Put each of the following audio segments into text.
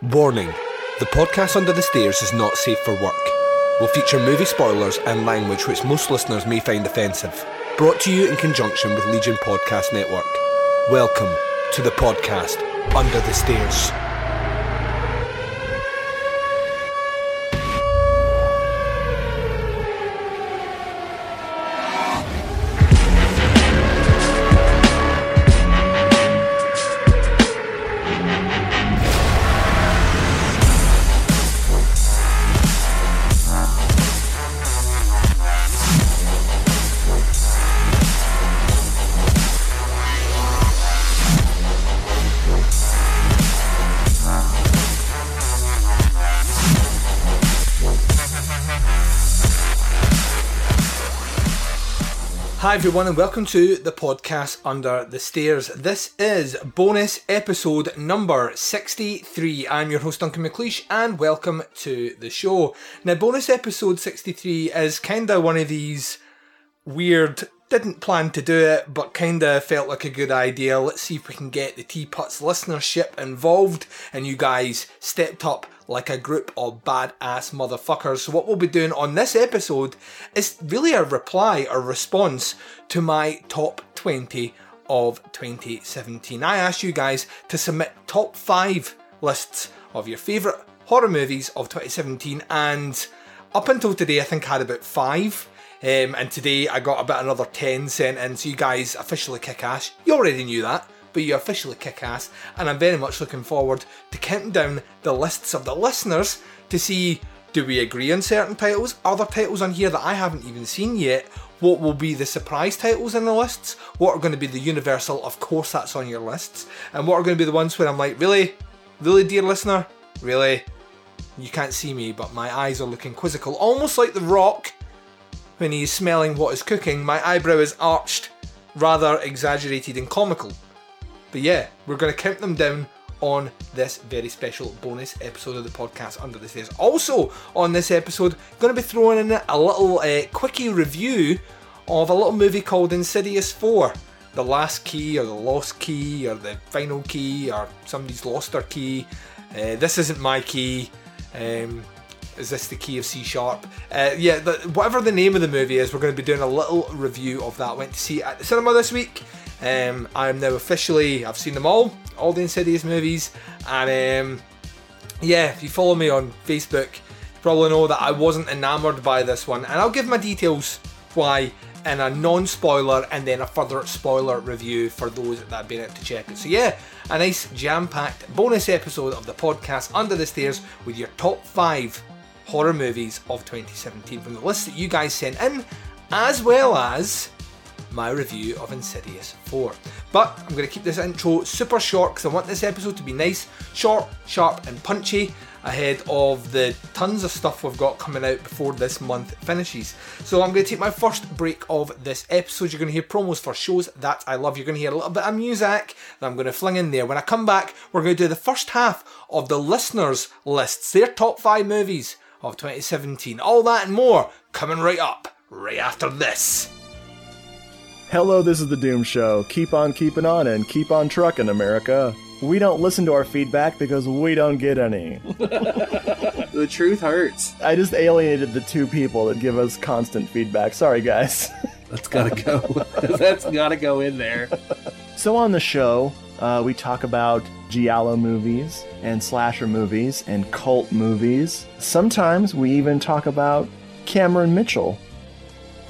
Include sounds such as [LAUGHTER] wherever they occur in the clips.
Warning The podcast Under the Stairs is not safe for work. Will feature movie spoilers and language which most listeners may find offensive. Brought to you in conjunction with Legion Podcast Network. Welcome to the podcast Under the Stairs. Hi everyone and welcome to the podcast Under the Stairs. This is bonus episode number 63. I'm your host Duncan McLeish and welcome to the show. Now bonus episode 63 is kinda one of these weird didn't plan to do it, but kinda felt like a good idea. Let's see if we can get the Teapots listenership involved, and you guys stepped up like a group of badass motherfuckers. So, what we'll be doing on this episode is really a reply or response to my top 20 of 2017. I asked you guys to submit top 5 lists of your favourite horror movies of 2017, and up until today, I think I had about 5. Um, and today I got about another 10 sent in, so you guys officially kick ass. You already knew that, but you officially kick ass, and I'm very much looking forward to counting down the lists of the listeners to see do we agree on certain titles? Are there titles on here that I haven't even seen yet? What will be the surprise titles in the lists? What are going to be the universal, of course that's on your lists? And what are going to be the ones where I'm like, really? Really, dear listener? Really? You can't see me, but my eyes are looking quizzical, almost like The Rock when he's smelling what is cooking, my eyebrow is arched, rather exaggerated and comical. But yeah, we're going to count them down on this very special bonus episode of the podcast Under the Stairs. Also, on this episode, going to be throwing in a little uh, quickie review of a little movie called Insidious 4. The last key, or the lost key, or the final key, or somebody's lost their key. Uh, this isn't my key. Um, is this the key of C sharp? Uh, yeah, the, whatever the name of the movie is, we're going to be doing a little review of that. Went to see it at the cinema this week. Um, I'm now officially, I've seen them all, all the Insidious movies, and um, yeah, if you follow me on Facebook, you probably know that I wasn't enamoured by this one, and I'll give my details why in a non-spoiler and then a further spoiler review for those that have been out to check it. So yeah, a nice jam-packed bonus episode of the podcast Under the Stairs with your top five horror movies of 2017 from the list that you guys sent in, as well as my review of Insidious 4. But I'm going to keep this intro super short because I want this episode to be nice, short, sharp, and punchy ahead of the tons of stuff we've got coming out before this month finishes. So I'm going to take my first break of this episode. You're going to hear promos for shows that I love. You're going to hear a little bit of music that I'm going to fling in there. When I come back, we're going to do the first half of the listeners' lists, their top five movies of 2017. All that and more coming right up, right after this. Hello, this is the Doom Show. Keep on keeping on and keep on trucking, America. We don't listen to our feedback because we don't get any. [LAUGHS] the truth hurts. I just alienated the two people that give us constant feedback. Sorry, guys. [LAUGHS] That's gotta go. [LAUGHS] That's gotta go in there. So on the show, uh, we talk about giallo movies and slasher movies and cult movies. Sometimes we even talk about Cameron Mitchell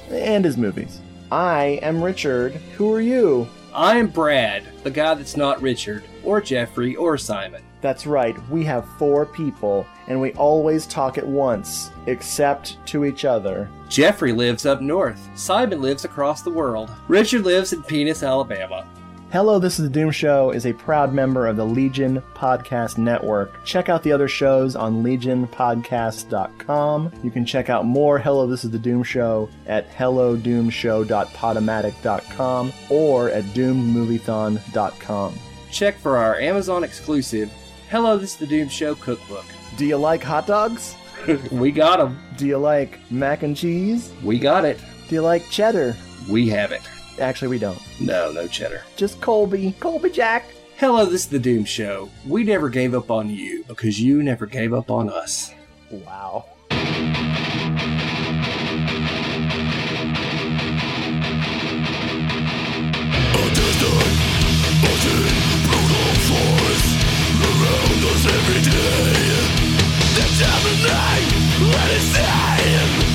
and his movies. I am Richard. Who are you? I'm Brad, the guy that's not Richard, or Jeffrey, or Simon. That's right, we have four people, and we always talk at once, except to each other. Jeffrey lives up north. Simon lives across the world. Richard lives in Penis, Alabama. Hello, This is the Doom Show is a proud member of the Legion Podcast Network. Check out the other shows on legionpodcast.com. You can check out more Hello, This is the Doom Show at hellodoomshow.podomatic.com or at doomedmoviethon.com. Check for our Amazon exclusive Hello, This is the Doom Show cookbook. Do you like hot dogs? [LAUGHS] we got them. Do you like mac and cheese? We got it. Do you like cheddar? We have it. Actually, we don't. No, no cheddar. Just Colby. Colby Jack. Hello, this is the Doom Show. We never gave up on you because you never gave up on us. Wow. And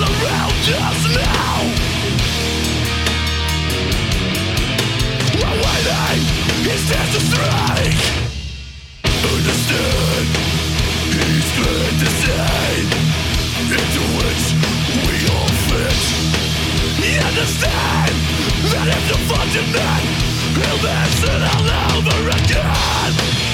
all now. Waiting. Understand, he's into which we all fit. Understand that if the fucking man, he'll dance it all over again.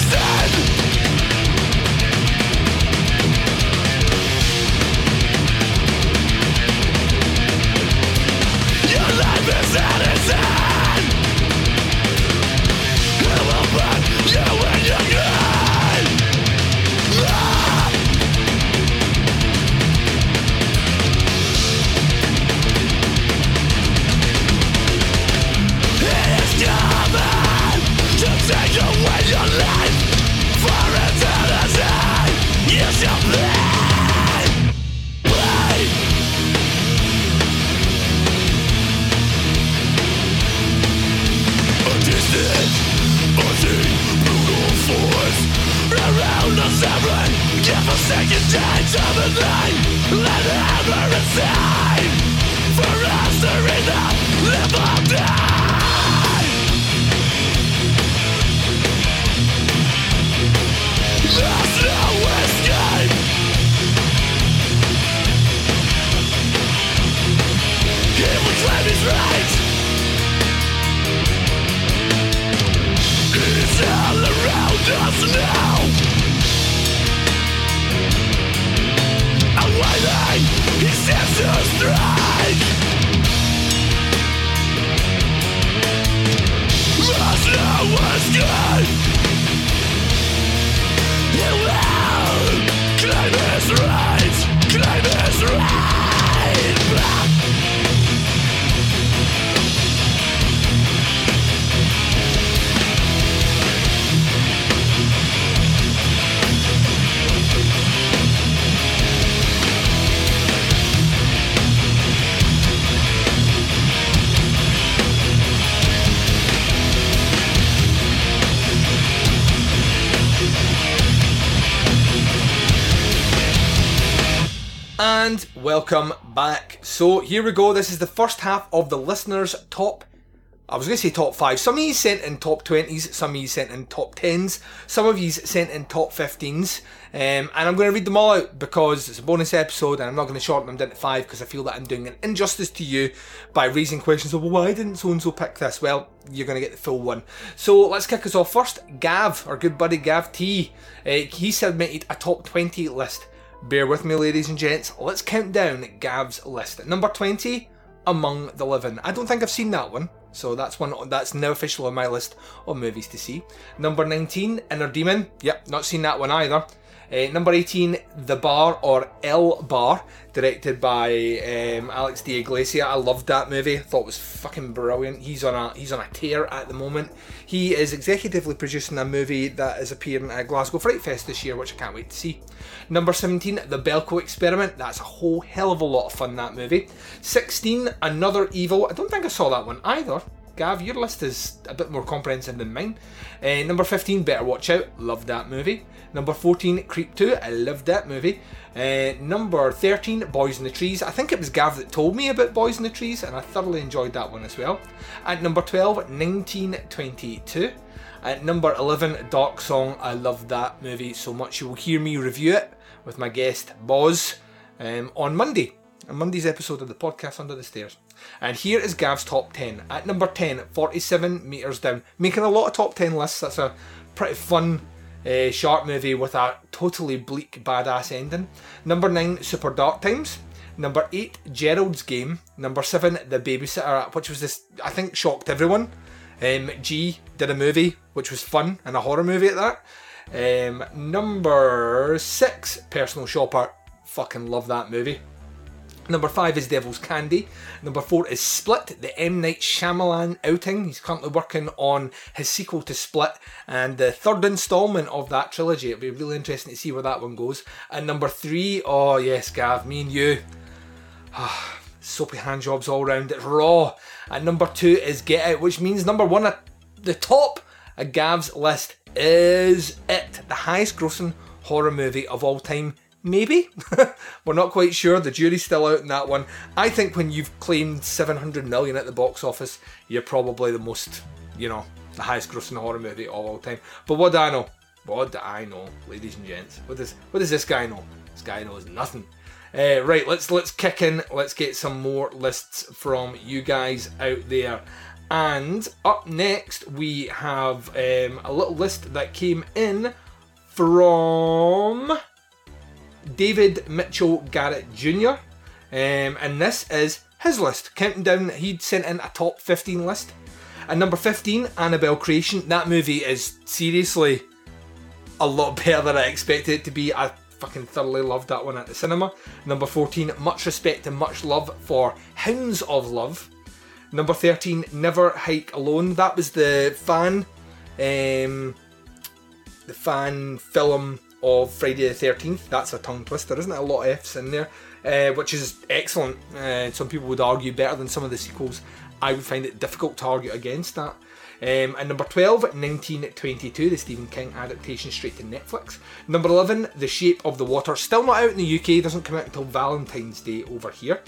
Resist! Here we go. This is the first half of the listeners' top. I was going to say top five. Some of you sent in top 20s, some of you sent in top 10s, some of you sent in top 15s. Um, and I'm going to read them all out because it's a bonus episode and I'm not going to shorten them down to five because I feel that I'm doing an injustice to you by raising questions of, well, why didn't so and so pick this? Well, you're going to get the full one. So let's kick us off first. Gav, our good buddy Gav T, uh, he submitted a top 20 list. Bear with me, ladies and gents. Let's count down Gav's list. Number 20, Among the Living. I don't think I've seen that one. So that's one that's now official on my list of movies to see. Number 19, Inner Demon. Yep, not seen that one either. Uh, number 18, The Bar or El Bar, directed by um, Alex de Iglesia. I loved that movie. I thought it was fucking brilliant. He's on a he's on a tear at the moment. He is executively producing a movie that is appearing at Glasgow Fright Fest this year, which I can't wait to see. Number 17, The Belko Experiment. That's a whole hell of a lot of fun, that movie. 16, Another Evil. I don't think I saw that one either. Gav, your list is a bit more comprehensive than mine. Uh, number 15, Better Watch Out. Love that movie. Number 14, Creep 2. I loved that movie. Uh, number 13, Boys in the Trees. I think it was Gav that told me about Boys in the Trees, and I thoroughly enjoyed that one as well. At number 12, 1922. At number 11, Dark Song. I loved that movie so much. You will hear me review it with my guest, Boz, um, on Monday. On Monday's episode of the podcast Under the Stairs. And here is Gav's top 10. At number 10, 47 metres down. Making a lot of top 10 lists. That's a pretty fun uh, movie with a totally bleak, badass ending. Number 9, Super Dark Times. Number 8, Gerald's Game. Number 7, The Babysitter, which was this, I think, shocked everyone. Um, G did a movie which was fun and a horror movie at that. Um, number 6, Personal Shopper. Fucking love that movie. Number five is Devil's Candy. Number four is Split, the M. Night Shyamalan outing. He's currently working on his sequel to Split and the third instalment of that trilogy. It'll be really interesting to see where that one goes. And number three, oh yes, Gav, me and you. Ah, soapy hand jobs all round. It's raw. And number two is Get Out, which means number one at the top of Gav's list is It, the highest grossing horror movie of all time Maybe. [LAUGHS] We're not quite sure. The jury's still out in that one. I think when you've claimed 700 million at the box office, you're probably the most, you know, the highest grossing horror movie of all time. But what do I know? What do I know, ladies and gents? What does what does this guy know? This guy knows nothing. Uh, right, let's let's kick in. Let's get some more lists from you guys out there. And up next we have um, a little list that came in from David Mitchell Garrett Jr. Um, and this is his list. Counting down, he'd sent in a top 15 list. And number 15, Annabelle Creation. That movie is seriously a lot [LAUGHS] better than I expected it to be. I fucking thoroughly loved that one at the cinema. Number 14, much respect and much love for Hounds of Love. Number 13, Never Hike Alone. That was the fan, um, the fan film of Friday the 13th. That's a tongue twister, isn't it? A lot of F's in there, uh, which is excellent. Uh, some people would argue better than some of the sequels. I would find it difficult to argue against that. Um, and number 12, 1922, the Stephen King adaptation straight to Netflix. Number 11, The Shape of the Water, still not out in the UK, doesn't come out until Valentine's Day over here.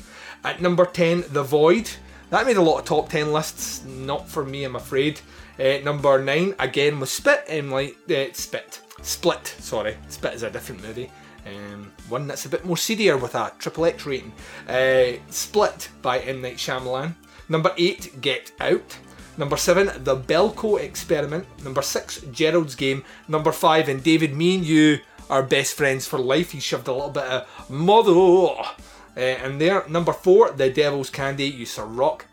At number 10, The Void. That made a lot of top 10 lists, not for me, I'm afraid. Uh, number 9, again, was Spit, and like, uh, Spit. Split, sorry. Split is a different movie. Um, one that's a bit more seedier with a triple X rating. Uh, Split by M. Night Shyamalan. Number 8, Get Out. Number 7, The Belko Experiment. Number 6, Gerald's Game. Number 5, and David, me and you are best friends for life. He shoved a little bit of mother uh, and there. Number 4, The Devil's Candy. You Sir Rock.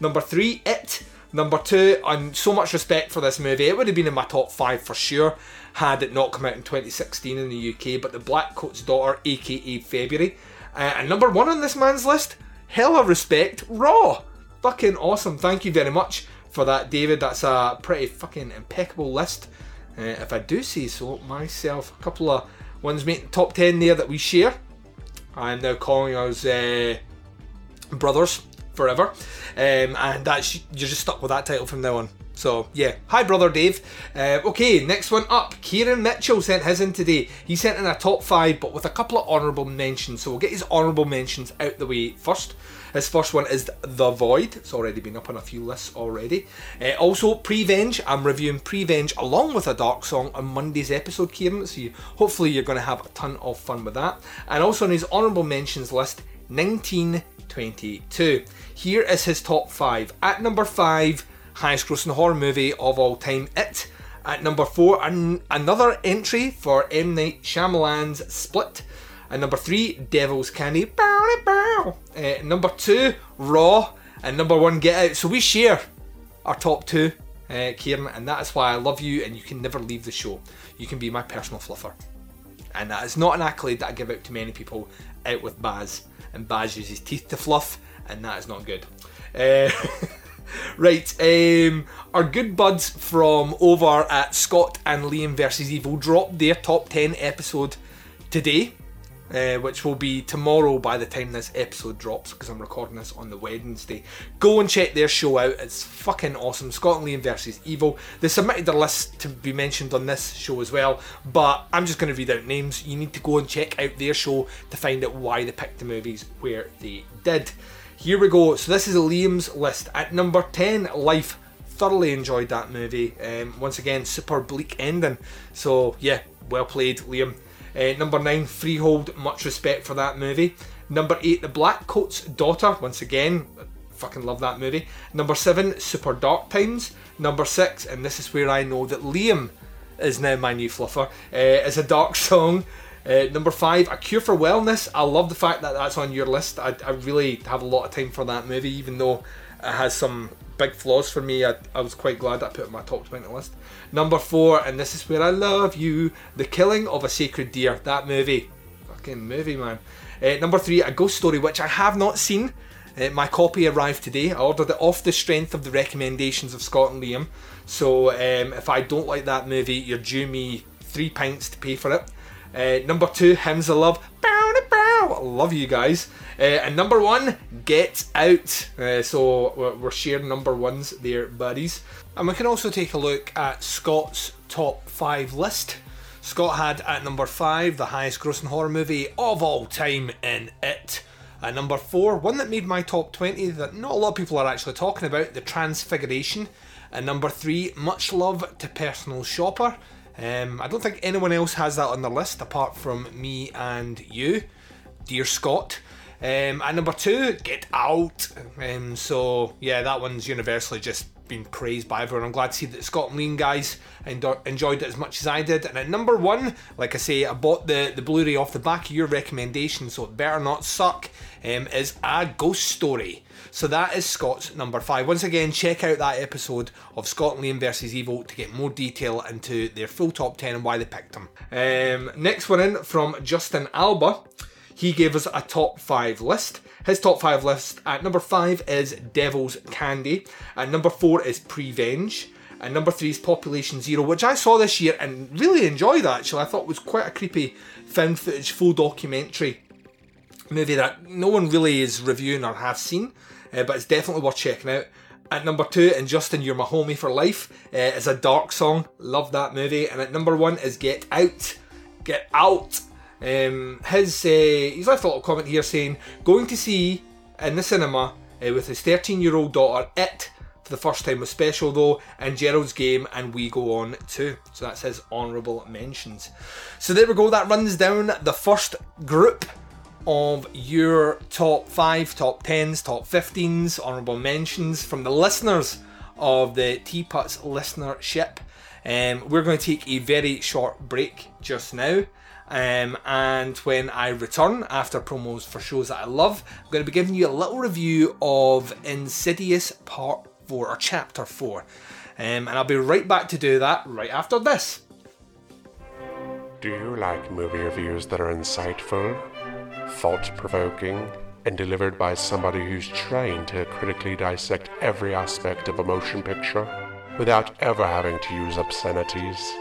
Number 3, It. Number two, and so much respect for this movie, it would have been in my top five for sure had it not come out in 2016 in the UK. But The Black Coat's Daughter, aka February, uh, and number one on this man's list, hella respect, Raw. Fucking awesome. Thank you very much for that, David. That's a pretty fucking impeccable list. Uh, if I do say so myself, a couple of ones making top 10 there that we share. I'm now calling us uh, brothers forever. Um, and that's you're just stuck with that title from now on. So yeah, hi brother Dave. Uh, okay, next one up. Kieran Mitchell sent his in today. He sent in a top five, but with a couple of honourable mentions. So we'll get his honourable mentions out the way first. His first one is The Void. It's already been up on a few lists already. Uh, also, Prevenge. I'm reviewing Prevenge along with a dark song on Monday's episode, Kieran. So you, hopefully you're going to have a ton of fun with that. And also on his honourable mentions list, 1922. Here is his top five. At number five, highest grossing horror movie of all time, It. At number four, an- another entry for M. Night Shyamalan's Split. At number three, Devil's Candy. Bow, bow. Uh, number two, Raw. and number one, Get Out. So we share our top two, uh, Kieran, and that is why I love you, and you can never leave the show. You can be my personal fluffer. And that is not an accolade that I give out to many people out with Baz. And Baz uses teeth to fluff, and that is not good. Uh, [LAUGHS] right, um, our good buds from over at Scott and Liam versus Evil dropped their top 10 episode today uh, which will be tomorrow by the time this episode drops because I'm recording this on the Wednesday. Go and check their show out. It's fucking awesome. Scott and Liam versus Evil. They submitted their list to be mentioned on this show as well, but I'm just going to read out names. You need to go and check out their show to find out why they picked the movies where they did. Here we go. So this is Liam's list. At number 10, Life. Thoroughly enjoyed that movie. Um, once again, super bleak ending. So yeah, well played, Liam. Uh, number nine, Freehold. Much respect for that movie. Number eight, The Black Coat's Daughter. Once again, I fucking love that movie. Number seven, Super Dark Times. Number six, and this is where I know that Liam is now my new fluffer, uh, is a dark [LAUGHS] song. Uh, number five, A Cure for Wellness. I love the fact that that's on your list. I, I really have a lot of time for that movie, even though it has some big flaws for me. I, I was quite glad I put it on my top 20 list. Number four, and this is where I love you The Killing of a Sacred Deer. That movie. Fucking movie, man. Uh, number three, A Ghost Story, which I have not seen. Uh, my copy arrived today. I ordered it off the strength of the recommendations of Scott and Liam. So um, if I don't like that movie, you're due me three pints to pay for it. Uh, number two, Hounds of Love. Bow, bow. Love you guys. Uh, and number one, Get Out. Uh, so we're sharing number ones there, buddies. And we can also take a look at Scott's top five list. Scott had at number five the highest grossing horror movie of all time in It. At number four, one that made my top 20 that not a lot of people are actually talking about, The Transfiguration. At number three, Much Love to Personal Shopper. Um, I don't think anyone else has that on their list apart from me and you, dear Scott. Um, at number two, Get Out. Um, so yeah, that one's universally just been praised by everyone. I'm glad to see that Scott and Liam guys enjoyed it as much as I did. And at number one, like I say, I bought the, the Blu-ray off the back of your recommendation, so it better not suck. Um, is a ghost story. So that is Scott's number five. Once again, check out that episode of Scott and Liam versus Evil to get more detail into their full top ten and why they picked them. Um, next one in from Justin Alba. He gave us a top five list. His top five list at number five is Devil's Candy. At number four is Prevenge. And number three is Population Zero, which I saw this year and really enjoyed actually. I thought was quite a creepy found footage full documentary movie that no one really is reviewing or has seen, uh, but it's definitely worth checking out. At number two, and Justin, You're My Homie for Life, uh, is a dark song. Love that movie. And at number one is Get Out. Get Out um, his uh, he's left a little comment here saying going to see in the cinema uh, with his 13 year old daughter it for the first time was special though and Gerald's game and we go on too. So that's his honourable mentions. So there we go that runs down the first group of your top 5 top 10s top 15s honourable mentions from the listeners of the Teapots listenership. Um, we're going to take a very short break just now um, and when I return after promos for shows that I love, I'm going to be giving you a little review of Insidious Part 4 or Chapter 4. Um, and I'll be right back to do that right after this. Do you like movie reviews that are insightful, thought provoking, and delivered by somebody who's trained to critically dissect every aspect of a motion picture without ever having to use obscenities?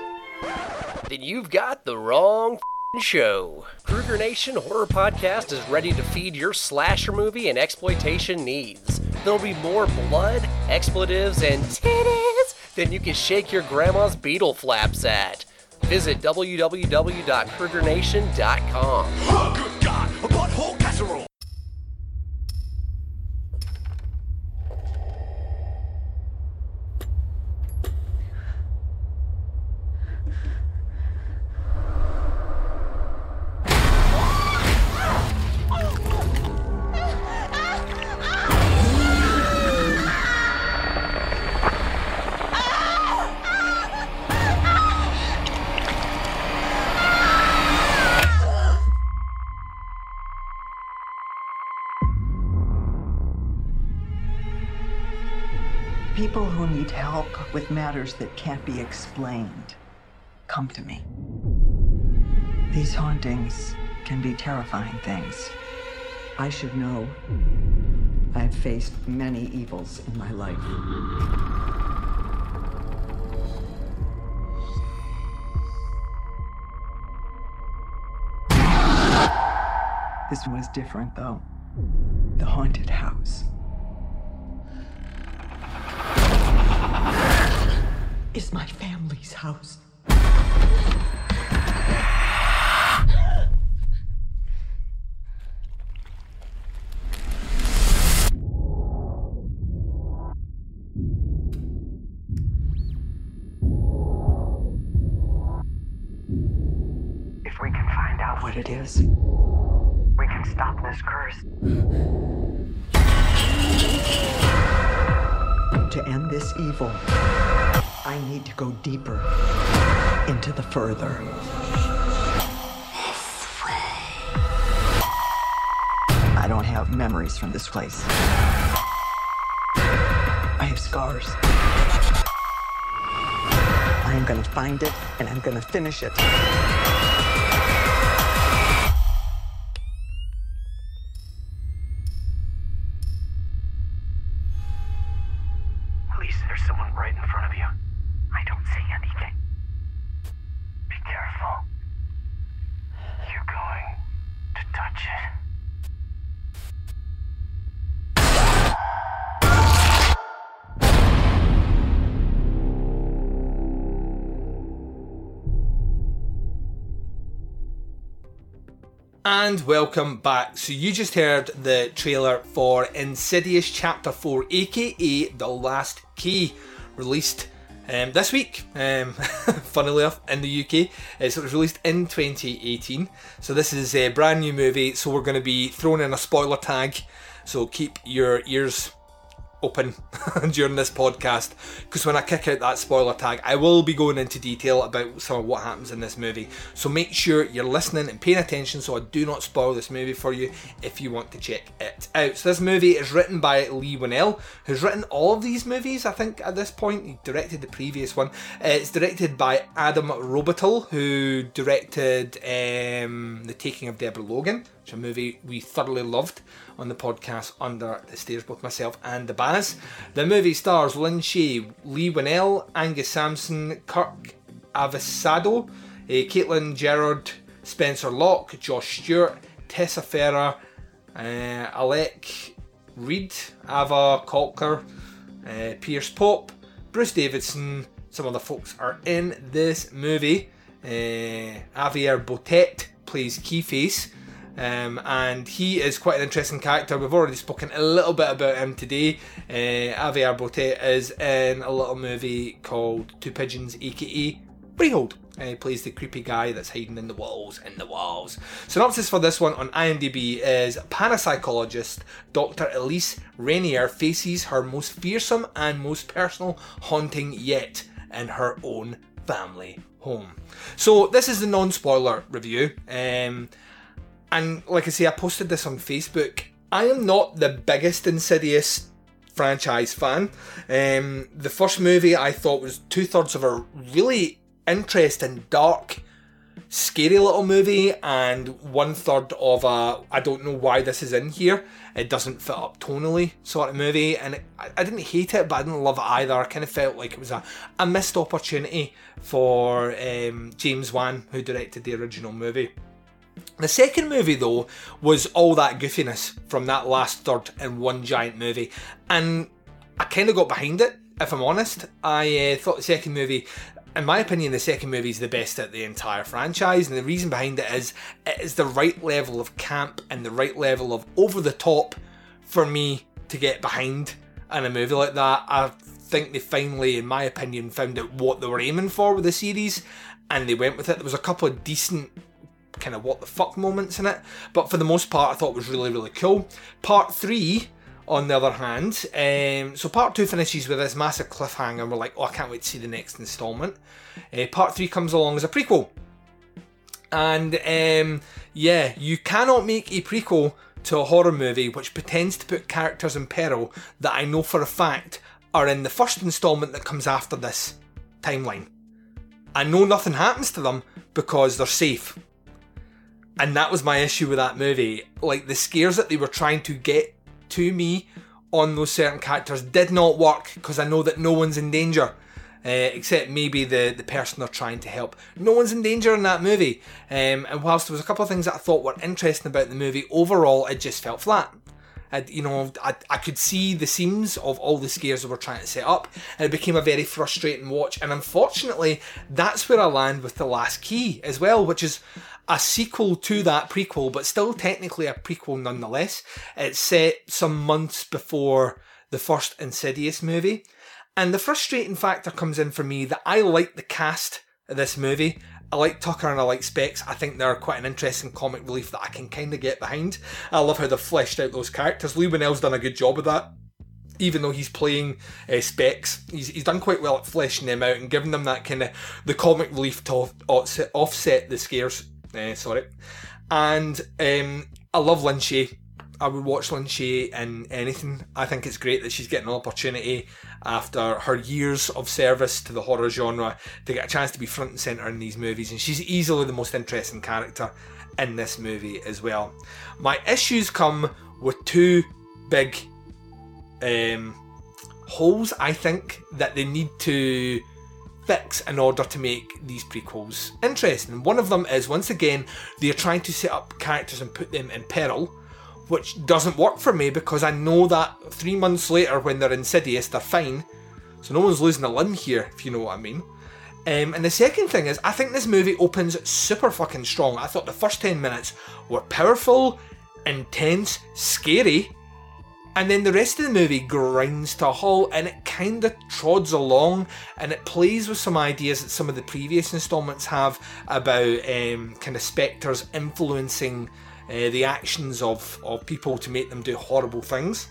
Then you've got the wrong show. Kruger Nation Horror Podcast is ready to feed your slasher movie and exploitation needs. There'll be more blood, expletives, and titties than you can shake your grandma's beetle flaps at. Visit www.krugernation.com. [LAUGHS] with matters that can't be explained come to me. These hauntings can be terrifying things. I should know. I've faced many evils in my life. This was different, though. The haunted house. Is my family's house. Into the further. I don't have memories from this place. I have scars. I am gonna find it and I'm gonna finish it. Please, there's someone right in front of you. I don't see anything. Careful. You're going to touch it. And welcome back. So, you just heard the trailer for Insidious Chapter 4, aka The Last Key, released um, this week, um, [LAUGHS] funnily enough, in the UK. Uh, so, it was released in 2018. So, this is a brand new movie. So, we're going to be throwing in a spoiler tag. So, keep your ears open [LAUGHS] during this podcast because when I kick out that spoiler tag, I will be going into detail about some of what happens in this movie. So make sure you're listening and paying attention so I do not spoil this movie for you if you want to check it out. So this movie is written by Leigh Whannell, who's written all of these movies. I think at this point he directed the previous one. Uh, it's directed by Adam Robitel, who directed um, The Taking of Deborah Logan, is a movie we thoroughly loved on the podcast Under the Stairs, both myself and the Baz. The movie stars Lin Shaye, Leigh Whannell, Angus Sampson, Kirk Acevedo, uh, Caitlin Gerard, Spencer Locke, Josh Stewart, Tessa Ferrer, uh, Alec Reed, Ava Kolker, uh, Pierce Pope, Bruce Davison. Some of the folks are in this movie. Uh, Javier Botet plays Keyface. Um, and he is quite an interesting character. We've already spoken a little bit about him today. Uh, Javier Botet is in a little movie called Two Pigeons, aka Freehold. And he plays the creepy guy that's hiding in the walls, in the walls. Synopsis for this one on IMDb is Parapsychologist Dr. Elise Rainier faces her most fearsome and most personal haunting yet in her own family home. So, this is the non spoiler review. Um, and like I say, I posted this on Facebook. I am not the biggest Insidious franchise fan. Um, the first movie I thought was two thirds of a really interesting, dark, scary little movie, and one third of a I don't know why this is in here. It doesn't fit up tonally sort of movie, and it, I, I didn't hate it, but I didn't love it either. I kind of felt like it was a, a missed opportunity for um, James Wan, who directed the original movie. The second movie, though, was all that goofiness from that last third in one giant movie, and I kind of got behind it. If I'm honest, I uh, thought the second movie, in my opinion, the second movie is the best at the entire franchise, and the reason behind it is it is the right level of camp and the right level of over the top for me to get behind in a movie like that. I think they finally, in my opinion, found out what they were aiming for with the series, and they went with it. There was a couple of decent kind of what the fuck moments in it, but for the most part, I thought it was really, really cool. Part three, on the other hand, um, so part two finishes with this massive cliffhanger, we're like, oh, I can't wait to see the next installment. Uh, part three comes along as a prequel, and um, yeah, you cannot make a prequel to a horror movie which pretends to put characters in peril that I know for a fact are in the first installment that comes after this timeline. I know nothing happens to them because they're safe. And that was my issue with that movie. Like the scares that they were trying to get to me on those certain characters did not work because I know that no one's in danger. Uh, except maybe the, the person they're trying to help. No one's in danger in that movie. Um, and whilst there was a couple of things that I thought were interesting about the movie, overall it just felt flat. I, you know, I, I could see the seams of all the scares they were trying to set up, and it became a very frustrating watch. And unfortunately, that's where I land with The Last Key as well, which is a sequel to that prequel, but still technically a prequel nonetheless. It's set some months before the first Insidious movie. And the frustrating factor comes in for me that I like the cast of this movie. I like Tucker and I like Specs. I think they're quite an interesting comic relief that I can kind of get behind. I love how they've fleshed out those characters. Leigh Whannell's done a good job of that. Even though he's playing uh, Specs, he's, he's done quite well at fleshing them out and giving them that kind of the comic relief to offset, offset the scares. Uh, sorry, and um, I love Lin Shaye. I would watch Lin Shaye in anything. I think it's great that she's getting an opportunity after her years of service to the horror genre to get a chance to be front and centre in these movies, and she's easily the most interesting character in this movie as well. My issues come with two big um, holes, I think, that they need to fix in order to make these prequels interesting. One of them is once again they're trying to set up characters and put them in peril which doesn't work for me because I know that three months later when they're insidious, they're fine. So no one's losing a limb here, if you know what I mean. Um, and the second thing is, I think this movie opens super fucking strong. I thought the first 10 minutes were powerful, intense, scary, and then the rest of the movie grinds to a halt and it kind of trods along and it plays with some ideas that some of the previous installments have about um, kind of spectres influencing uh, the actions of, of people to make them do horrible things.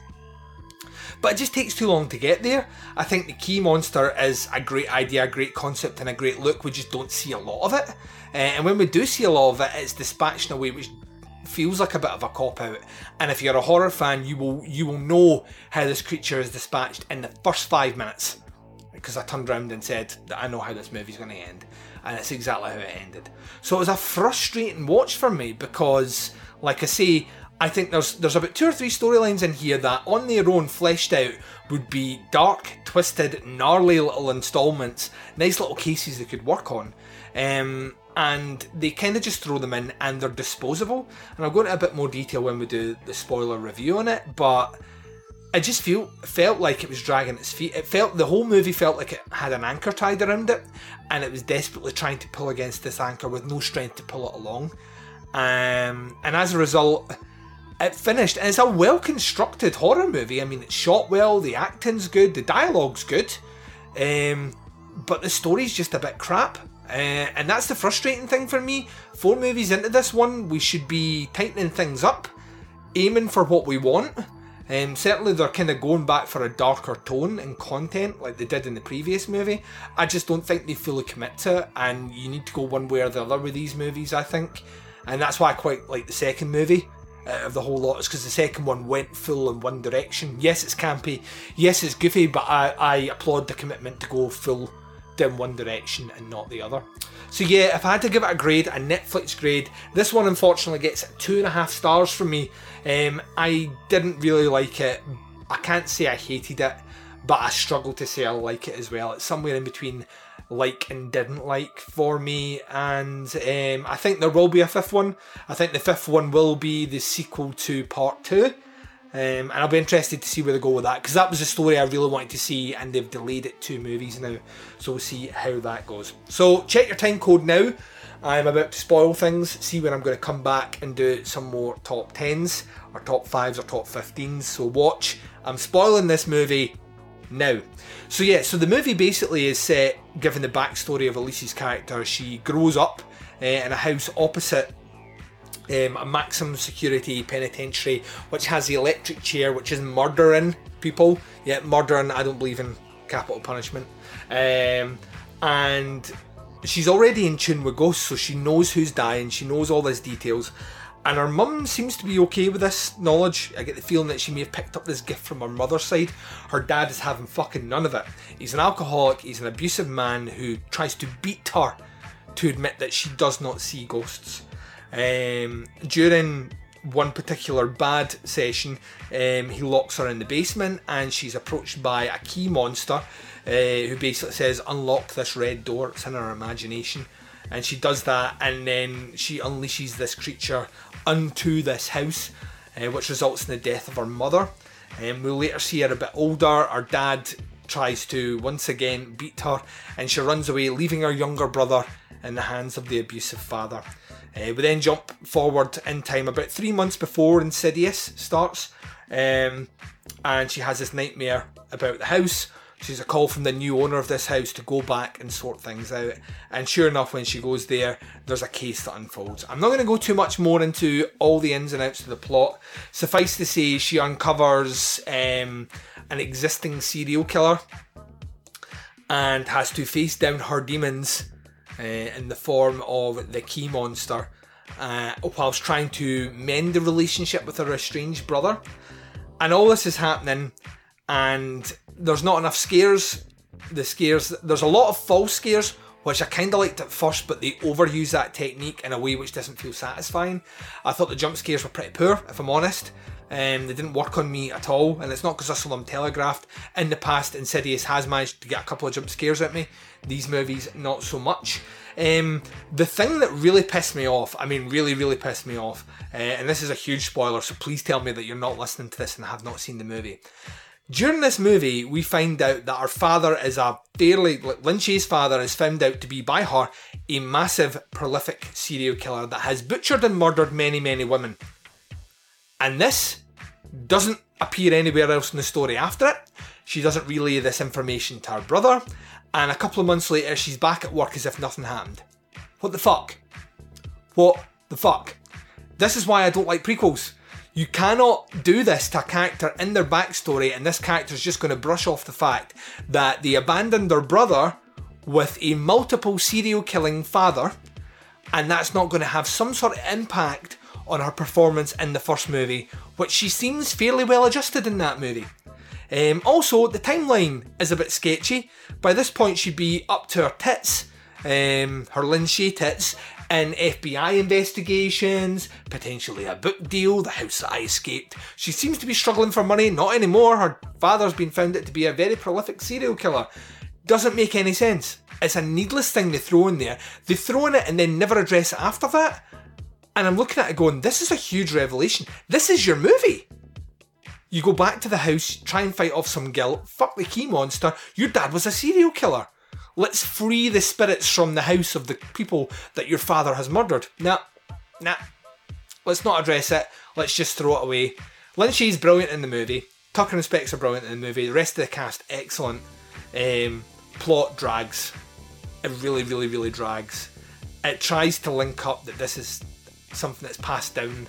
But it just takes too long to get there. I think the key monster is a great idea, a great concept, and a great look. We just don't see a lot of it. Uh, and when we do see a lot of it, it's dispatched in a way which feels like a bit of a cop out. And if you're a horror fan, you will you will know how this creature is dispatched in the first five minutes. Because I turned around and said that I know how this movie's going to end, and it's exactly how it ended. So it was a frustrating watch for me because like I say, I think there's there's about two or three storylines in here that on their own fleshed out would be dark, twisted, gnarly little installments, nice little cases they could work on. Um, and they kind of just throw them in and they're disposable. And I'll go into a bit more detail when we do the spoiler review on it, but I just feel felt like it was dragging its feet. It felt the whole movie felt like it had an anchor tied around it, and it was desperately trying to pull against this anchor with no strength to pull it along. Um, and as a result, it finished. And it's a well constructed horror movie. I mean, it's shot well, the acting's good, the dialogue's good, um, but the story's just a bit crap. Uh, and that's the frustrating thing for me. Four movies into this one, we should be tightening things up, aiming for what we want. Um, certainly, they're kind of going back for a darker tone and content like they did in the previous movie. I just don't think they fully commit to it, and you need to go one way or the other with these movies, I think and that's why I quite like the second movie uh, of the whole lot. Is because the second one went full in one direction. Yes, it's campy. Yes, it's goofy, but I, I applaud the commitment to go full down one direction and not the other. So yeah, if I had to give it a grade, a Netflix grade, this one unfortunately gets two and a half stars from me. Um, I didn't really like it. I can't say I hated it, but I struggle to say I like it as well. It's somewhere in between like and didn't like for me. And um, I think there will be a fifth one. I think the fifth one will be the sequel to part two. Um, and I'll be interested to see where they go with that because that was a story I really wanted to see, and they've delayed it two movies now. So we'll see how that goes. So check your time code now. I'm about to spoil things, see when I'm going to come back and do some more top 10s, or top 5s, or top 15s. So watch. I'm spoiling this movie now. So yeah, so the movie basically is set given the backstory of Elise's character. She grows up uh, in a house opposite um, a maximum security penitentiary, which has the electric chair, which is murdering people. Yeah, murdering. I don't believe in capital punishment. Um, and she's already in tune with ghosts, so she knows who's dying. She knows all these details. And her mum seems to be okay with this knowledge. I get the feeling that she may have picked up this gift from her mother's side. Her dad is having fucking none of it. He's an alcoholic, he's an abusive man who tries to beat her to admit that she does not see ghosts. Um, during one particular bad session, um, he locks her in the basement and she's approached by a key monster uh, who basically says, Unlock this red door. It's in her imagination. And she does that, and then she unleashes this creature unto this house, uh, which results in the death of her mother. Um, we'll later see her a bit older. Her dad tries to once again beat her, and she runs away, leaving her younger brother in the hands of the abusive father. Uh, we then jump forward in time about three months before Insidious starts, um, and she has this nightmare about the house. She's a call from the new owner of this house to go back and sort things out. And sure enough, when she goes there, there's a case that unfolds. I'm not going to go too much more into all the ins and outs of the plot. Suffice to say, she uncovers um, an existing serial killer and has to face down her demons uh, in the form of the key monster uh, whilst trying to mend the relationship with her estranged brother. And all this is happening, and there's not enough scares. The scares, there's a lot of false scares, which I kind of liked at first, but they overuse that technique in a way which doesn't feel satisfying. I thought the jump scares were pretty poor, if I'm honest. Um, they didn't work on me at all, and it's not because I saw them telegraphed. In the past, Insidious has managed to get a couple of jump scares at me. These movies, not so much. Um, the thing that really pissed me off, I mean, really, really pissed me off, uh, and this is a huge spoiler, so please tell me that you're not listening to this and have not seen the movie. During this movie, we find out that our father is a fairly, Lin Shaye's father is found out to be by her a massive, prolific serial killer that has butchered and murdered many, many women. And this doesn't appear anywhere else in the story after it. She doesn't relay this information to her brother, and a couple of months later, she's back at work as if nothing happened. What the fuck? What the fuck? This is why I don't like prequels. You cannot do this to a character in their backstory, and this character is just going to brush off the fact that they abandoned their brother with a multiple serial killing father, and that's not going to have some sort of impact on her performance in the first movie, which she seems fairly well adjusted in that movie. Um, also, the timeline is a bit sketchy. By this point, she'd be up to her tits, um, her Lin Shaye tits, in FBI investigations, potentially a book deal, the house that I escaped. She seems to be struggling for money, not anymore. Her father's been found out to be a very prolific serial killer. Doesn't make any sense. It's a needless thing to throw in there. They throw in it and then never address it after that. And I'm looking at it going, this is a huge revelation. This is your movie. You go back to the house, try and fight off some guilt, fuck the key monster, your dad was a serial killer. Let's free the spirits from the house of the people that your father has murdered. Nah, nah. Let's not address it. Let's just throw it away. Lin Shaye's brilliant in the movie. Tucker and Specs are brilliant in the movie. The rest of the cast, excellent. Um, plot drags. It really, really, really drags. It tries to link up that this is something that's passed down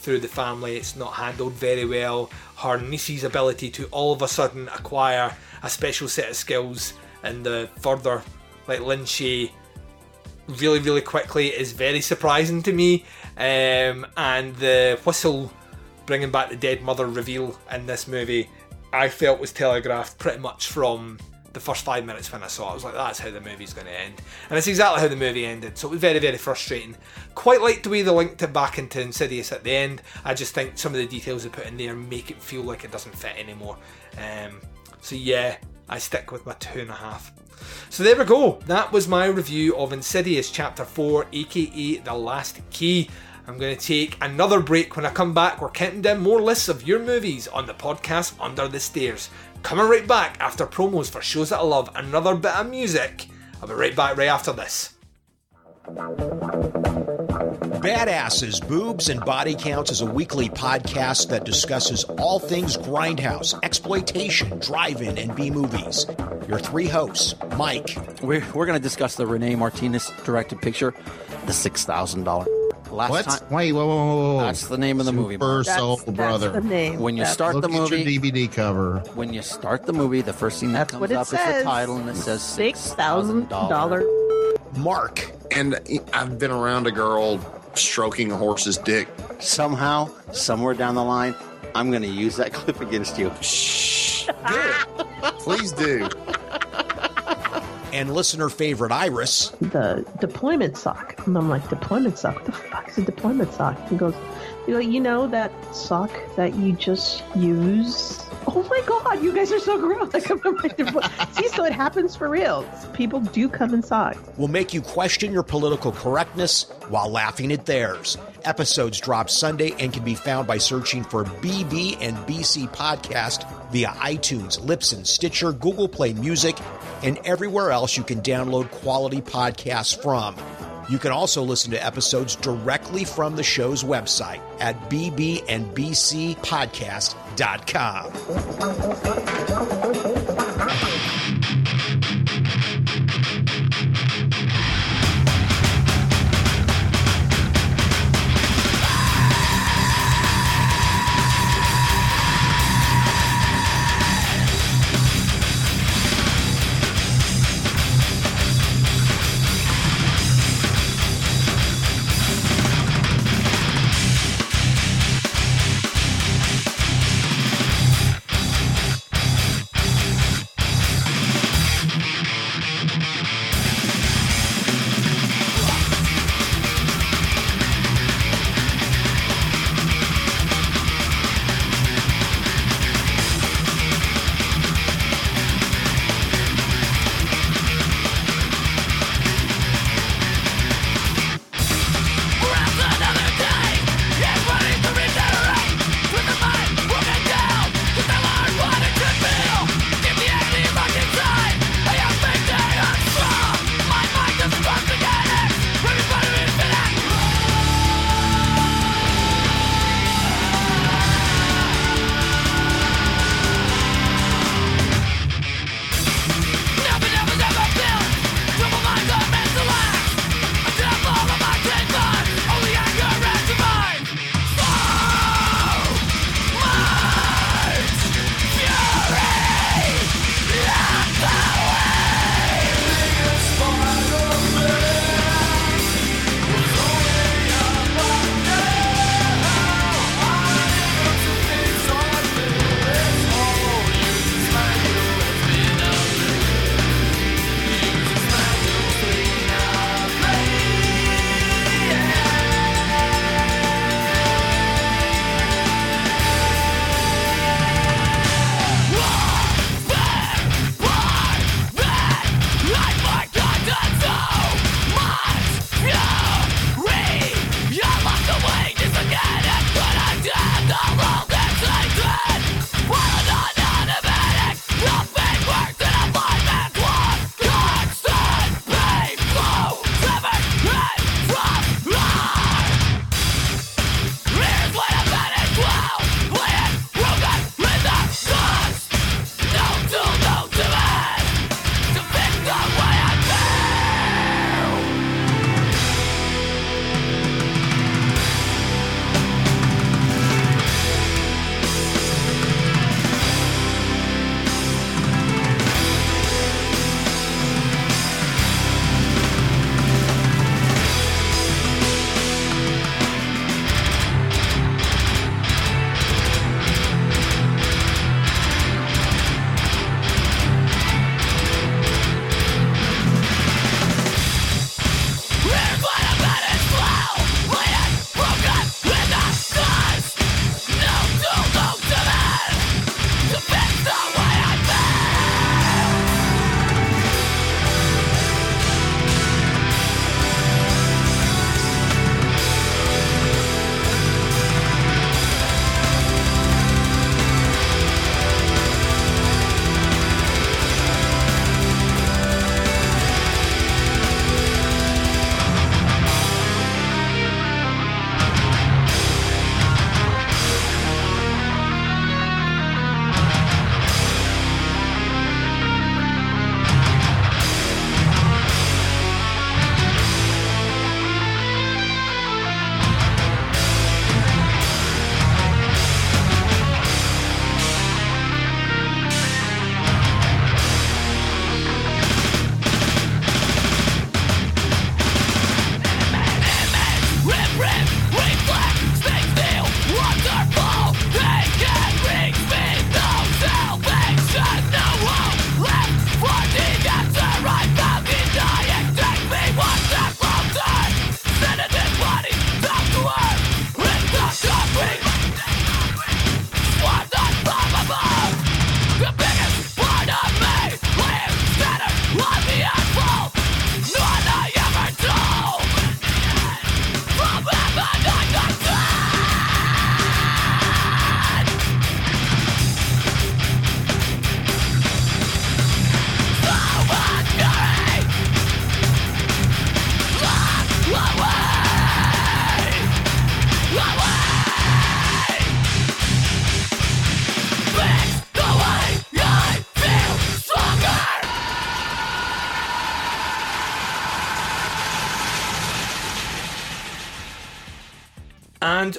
through the family. It's not handled very well. Her niece's ability to all of a sudden acquire a special set of skills and the further, like Lin Shaye, really, really quickly is very surprising to me. Um, and the whistle bringing back the dead mother reveal in this movie, I felt was telegraphed pretty much from the first five minutes when I saw it. I was like, that's how the movie's going to end. And it's exactly how the movie ended. So it was very, very frustrating. Quite like the way they linked it back into Insidious at the end. I just think some of the details they put in there make it feel like it doesn't fit anymore. Um, so yeah, I stick with my two and a half. So there we go. That was my review of Insidious Chapter 4, aka The Last Key. I'm going to take another break. When I come back, we're counting down more lists of your movies on the podcast Under the Stairs. Coming right back after promos for shows that I love, another bit of music. I'll be right back right after this. Badasses, Boobs, and Body Counts is a weekly podcast that discusses all things grindhouse, exploitation, drive in, and B movies. Your three hosts, Mike. We're, we're going to discuss the Rene Martinez directed picture, The $6,000. Last What? time. Wait, whoa, whoa, whoa, whoa. That's the name of the movie. Super Mark. Soul That's Brother. the name. When you That's- start Look the at your movie, DVD cover. when you start the movie, the first thing that That's comes what it up is the title, and it says six thousand $6,000. Mark. And I've been around a girl stroking a horse's dick. Somehow, somewhere down the line, I'm going to use that [LAUGHS] clip against you. Shh. [LAUGHS] Please do. And listener favorite Iris. The deployment sock. And I'm like, deployment sock? What the fuck is a deployment sock? He goes, you know, that sock that you just use? Oh my god, you guys are so gross. Like, I'm like, See, so it happens for real. People do come in socks. will make you question your political correctness while laughing at theirs. Episodes drop Sunday and can be found by searching for BB and BC Podcast via iTunes, Libsyn, Stitcher, Google Play Music, and everywhere else you can download quality podcasts from. You can also listen to episodes directly from the show's website at bbnbcpodcast.com.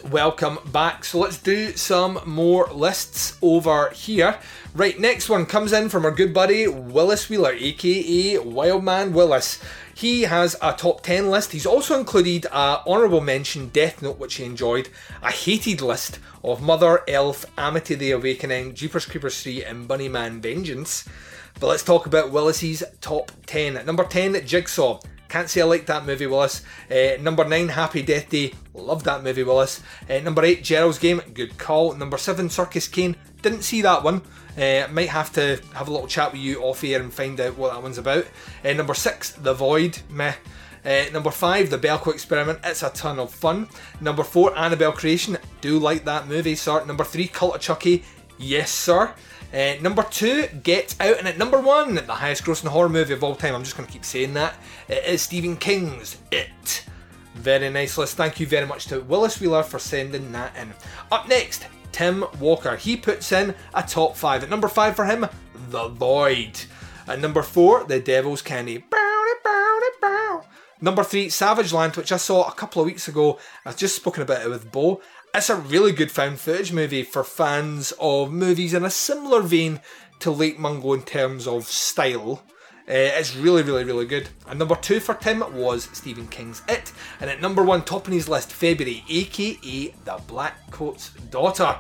welcome back. So let's do some more lists over here. Right, next one comes in from our good buddy Willis Wheeler, aka Wildman Willis. He has a top 10 list. He's also included a honourable mention Death Note, which he enjoyed, a hated list of Mother, Elf, Amity the Awakening, Jeepers Creepers 3, and Bunnyman Vengeance. But let's talk about Willis's top 10. At number 10, Jigsaw. Can't say I like that movie, Willis. Uh, number 9, Happy Death Day. Love that movie, Willis. Uh, number 8, Gerald's Game. Good call. Number 7, Circus Kane. Didn't see that one. Uh, might have to have a little chat with you off air and find out what that one's about. Uh, number 6, The Void. Meh. Uh, number 5, The Belko Experiment. It's a ton of fun. Number 4, Annabelle Creation. Do like that movie, sir. Number 3, Cult of Chucky. Yes, sir. Uh, number two, Get Out, and at number one, the highest grossing horror movie of all time, I'm just going to keep saying that, it is Stephen King's It. Very nice list. Thank you very much to Willis Wheeler for sending that in. Up next, Tim Walker. He puts in a top five. At number five for him, The Void. At number four, The Devil's Candy. Number three, Savage Land, which I saw a couple of weeks ago. I've just spoken about it with Bo. It's a really good found footage movie for fans of movies in a similar vein to Lake Mungo in terms of style. Uh, it's really, really, really good. And number two for Tim was Stephen King's It. And at number one, topping his list, February, aka The Black Coat's Daughter.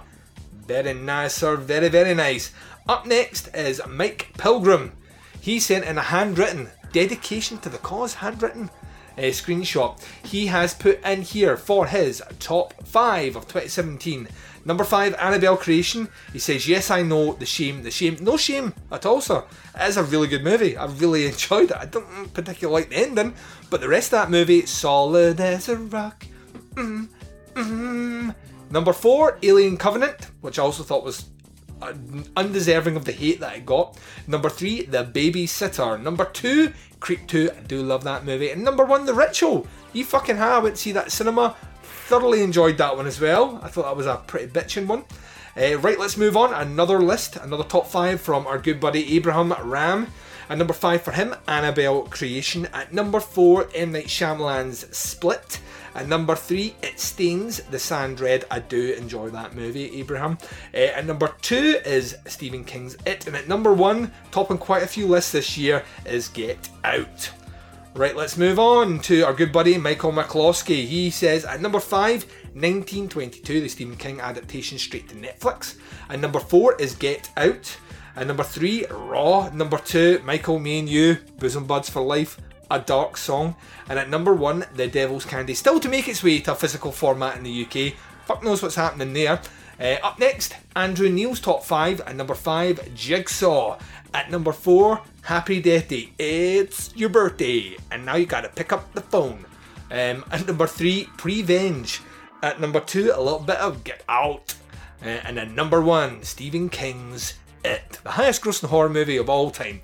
Very nice, sir. Very, very nice. Up next is Mike Pilgrim. He sent in a handwritten dedication to the cause, handwritten uh, screenshot. He has put in here for his top five of 2017. Number five, Annabelle Creation. He says, Yes, I know the shame, the shame. No shame at all, sir. It is a really good movie. I really [LAUGHS] enjoyed it. I don't particularly like the ending, but the rest of that movie, solid as a rock. Mm, mm. Number four, Alien Covenant, which I also thought was undeserving of the hate that it got. Number three, The Babysitter. Number two, Creep 2. I do love that movie. And number one, The Ritual. You fucking have. I went to see that cinema. Thoroughly enjoyed that one as well. I thought that was a pretty bitching one. Uh, right, let's move on. Another list, another top five from our good buddy Abraham Ram. At number five for him, Annabelle Creation. At number four, M. Night Shyamalan's Split. At number three, It Stains the Sand Red. I do enjoy that movie, Abraham. Uh, at number two is Stephen King's It. And at number one, topping quite a few lists this year, is Get Out. Right, let's move on to our good buddy Michael McCloskey. He says at number five, 1922, the Stephen King adaptation straight to Netflix. And number four is Get Out. And number three, Raw. Number two, Michael, me and you, bosom buds for life a dark song. And at number one, The Devil's Candy, still to make its way to a physical format in the UK. Fuck knows what's happening there. Uh, up next, Andrew Neil's top five. At number five, Jigsaw. At number four, Happy Death Day. It's your birthday, and now you gotta pick up the phone. Um, at number three, Prevenge. At number two, a little bit of Get Out. Uh, and at number one, Stephen King's it, the highest grossing horror movie of all time.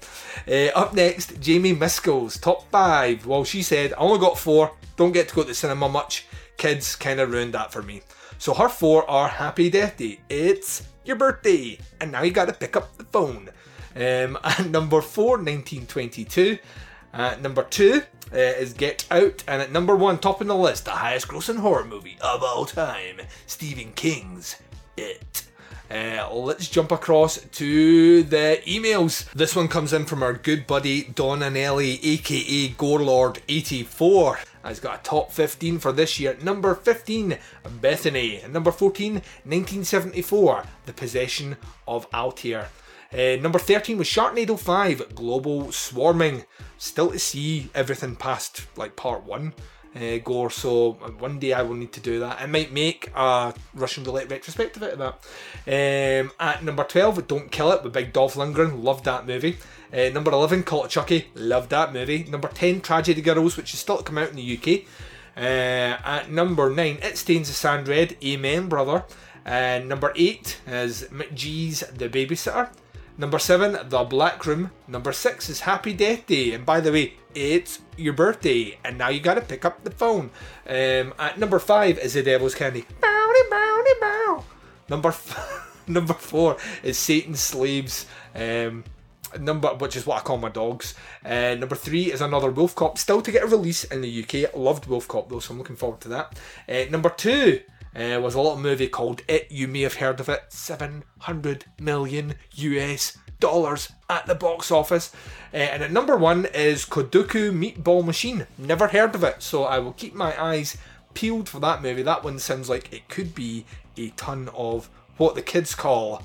Uh, up next, Jamie Miskell's top five. Well, she said, I only got four, don't get to go to the cinema much. Kids kind of ruined that for me. So her four are Happy Death Day, It's Your Birthday, and now you gotta pick up the phone. Um, [LAUGHS] at number four, 1922. At number two uh, is Get Out, and at number one, top topping the list, the highest grossing horror movie of all time, Stephen King's It. Uh, let's jump across to the emails. This one comes in from our good buddy Don Anelli, aka Gorelord84. He's got a top 15 for this year. Number 15, Bethany. Number 14, 1974, The Possession of Altair. Uh, number 13 was Sharknado 5, Global Swarming. Still to see everything past like part 1 uh, gore. So one day I will need to do that. I might make a Russian roulette retrospective out of that. Um, at number 12, Don't Kill It with Big Dolph Lundgren. Loved that movie. Uh, number 11, Cult of Chucky. Loved that movie. Number 10, Tragedy Girls, which is still to come out in the UK. Uh, at number 9, It Stains the Sand Red. Amen, brother. And number 8 is McG's The Babysitter. Number seven, The Black Room. Number six is Happy Death Day. And by the way, it's your birthday, and now you gotta pick up the phone. Um, at number five is The Devil's Candy. Bounty, bounty, bow. Number f- [LAUGHS] number four is Satan's Slaves. Um, number which is what I call my dogs. Uh, number three is another Wolf Cop, still to get a release in the UK. Loved Wolf Cop though, so I'm looking forward to that. Uh, number two uh, was a little movie called It. You may have heard of it. 700 million US dollars at the box office. Uh, and at number one is Kodoku Meatball Machine. Never heard of it, so I will keep my eyes peeled for that movie. That one sounds like it could be a ton of what the kids call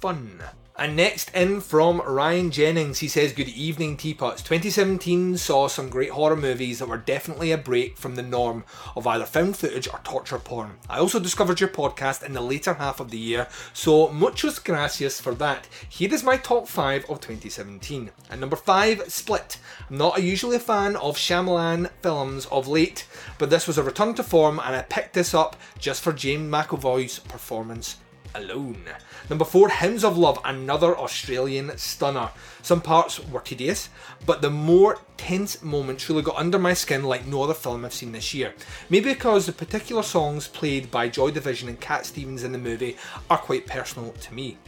fun. And next in from Ryan Jennings, he says, Good evening, Teapots. 2017 saw some great horror movies that were definitely a break from the norm of either found footage or torture porn. I also discovered your podcast in the later half of the year, so muchos gracias for that. Here is my top 5 of 2017. At number 5, Split. I'm not usually a fan of Shyamalan films of late, but this was a return to form and I picked this up just for James McAvoy's performance alone. Number four, Hounds of Love, another Australian stunner. Some parts were tedious, but the more tense moments really got under my skin like no other film I've seen this year. Maybe because the particular songs played by Joy Division and Cat Stevens in the movie are quite personal to me.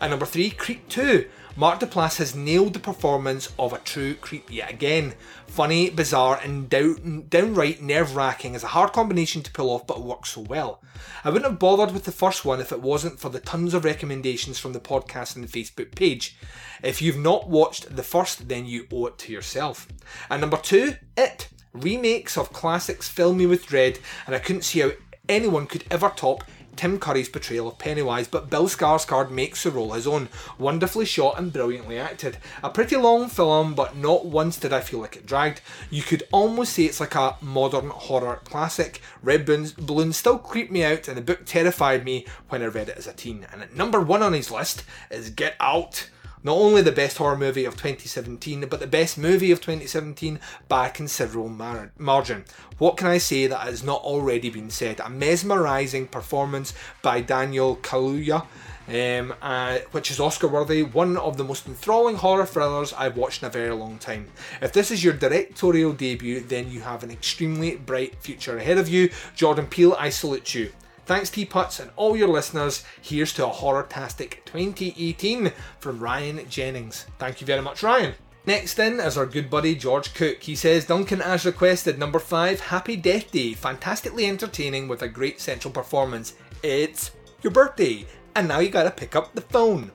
And number three, Creep 2. Mark Duplass has nailed the performance of a true creep yet again. Funny, bizarre, and down, downright nerve wracking is a hard combination to pull off, but it works so well. I wouldn't have bothered with the first one if it wasn't for the tons of recommendations from the podcast and the Facebook page. If you've not watched the first, then you owe it to yourself. And number two, It. Remakes of classics fill me with dread, and I couldn't see how anyone could ever top Tim Curry's portrayal of Pennywise, but Bill Skarsgård makes the role his own. Wonderfully shot and brilliantly acted. A pretty long film, but not once did I feel like it dragged. You could almost say it's like a modern horror classic. Red Balloon still creeped me out, and the book terrified me when I read it as a teen. And at number one on his list is Get Out. Not only the best horror movie of 2017, but the best movie of 2017 by a considerable mar- margin. What can I say that has not already been said? A mesmerising performance by Daniel Kaluuya. Um, uh, which is Oscar worthy, one of the most enthralling horror thrillers I've watched in a very long time. If this is your directorial debut, then you have an extremely bright future ahead of you. Jordan Peele, I salute you. Thanks, Teapots, and all your listeners. Here's to a Horror-tastic 2018 from Ryan Jennings. Thank you very much, Ryan. Next in is our good buddy George Cook. He says, Duncan, as requested, number five, Happy Death Day. Fantastically entertaining with a great central performance. It's your birthday, and now you gotta pick up the phone.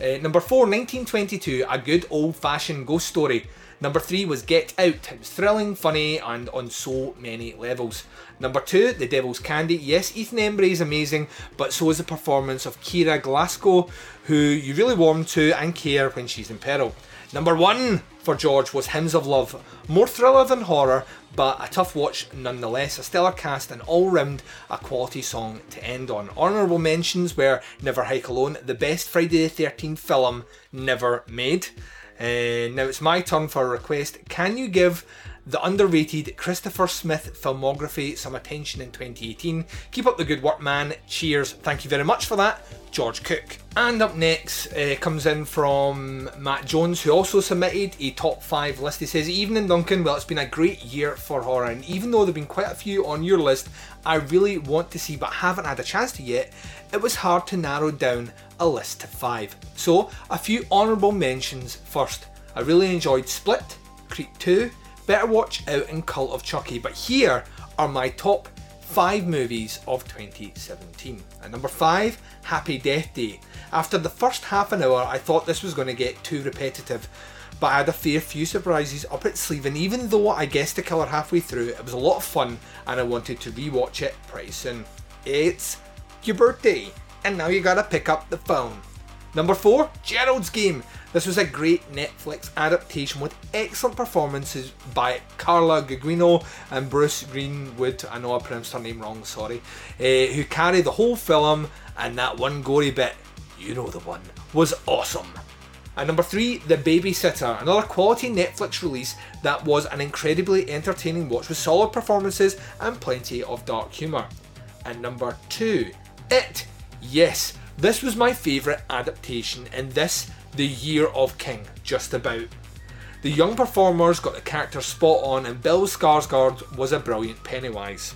Uh, number four, 1922, a good old fashioned ghost story. Number three was Get Out. It was thrilling, funny, and on so many levels. Number two, The Devil's Candy. Yes, Ethan Embry is amazing, but so is the performance of Kiara Glasco, who you really warm to and care when she's in peril. Number one for George was Hounds of Love. More thriller than horror, but a tough watch nonetheless. A stellar cast and all round a quality song to end on. Honourable mentions were Never Hike Alone, the best Friday the 13th film never made. Uh, now it's my turn for a request. Can you give the underrated Christopher Smith filmography some attention in 2018? Keep up the good work, man. Cheers. Thank you very much for that, George Cook. And up next uh, comes in from Matt Jones, who also submitted a top five list. He says, Evening Duncan, well, it's been a great year for horror, and even though there have been quite a few on your list I really want to see but haven't had a chance to yet, it was hard to narrow down a list to five. So, a few honourable mentions first. I really enjoyed Split, Creep 2, Better Watch Out, in Cult of Chucky, but here are my top five movies of 2017. At number five, Happy Death Day. After the first half an hour, I thought this was going to get too repetitive, but I had a fair few surprises up its sleeve, and even though I guessed the killer halfway through, it was a lot of fun, and I wanted to rewatch it pretty soon. It's your birthday, and now you gotta pick up the phone. Number four, Gerald's Game. This was a great Netflix adaptation with excellent performances by Carla Gugino and Bruce Greenwood. I know I pronounced her name wrong, sorry. Uh, who carry the whole film, and that one gory bit, you know the one, was awesome. And number three, The Babysitter, another quality Netflix release that was an incredibly entertaining watch with solid performances and plenty of dark humour. And number two, It. Yes, this was my favourite adaptation in this, the Year of King, just about. The young performers got the character spot on, and Bill Skarsgård was a brilliant Pennywise.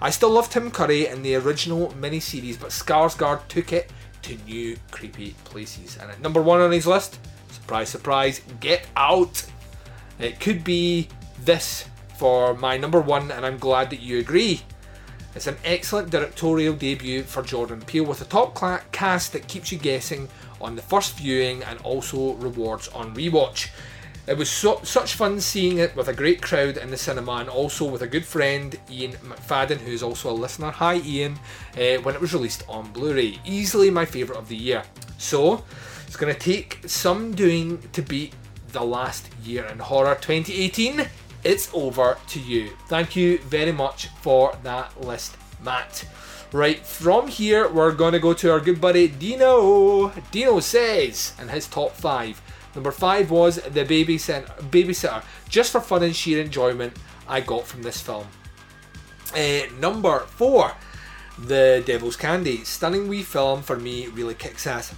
I still love Tim Curry in the original miniseries, but Skarsgård took it to new creepy places. And at number one on his list, surprise, surprise, Get Out. It could be this for my number one, and I'm glad that you agree. It's an excellent directorial debut for Jordan Peele with a top cast that keeps you guessing on the first viewing and also rewards on rewatch. It was such fun seeing it with a great crowd in the cinema and also with a good friend, Ian McFadden, who's also a listener. Hi, Ian, uh, when it was released on Blu ray. Easily my favourite of the year. So, it's going to take some doing to beat the last year in horror 2018. It's over to you. Thank you very much for that list, Matt. Right, from here, we're going to go to our good buddy Dino. Dino says, and his top five. Number five was The Babysit- Babysitter. Just for fun and sheer enjoyment, I got from this film. Uh, number four, The Devil's Candy. Stunning wee film for me, really kicks ass.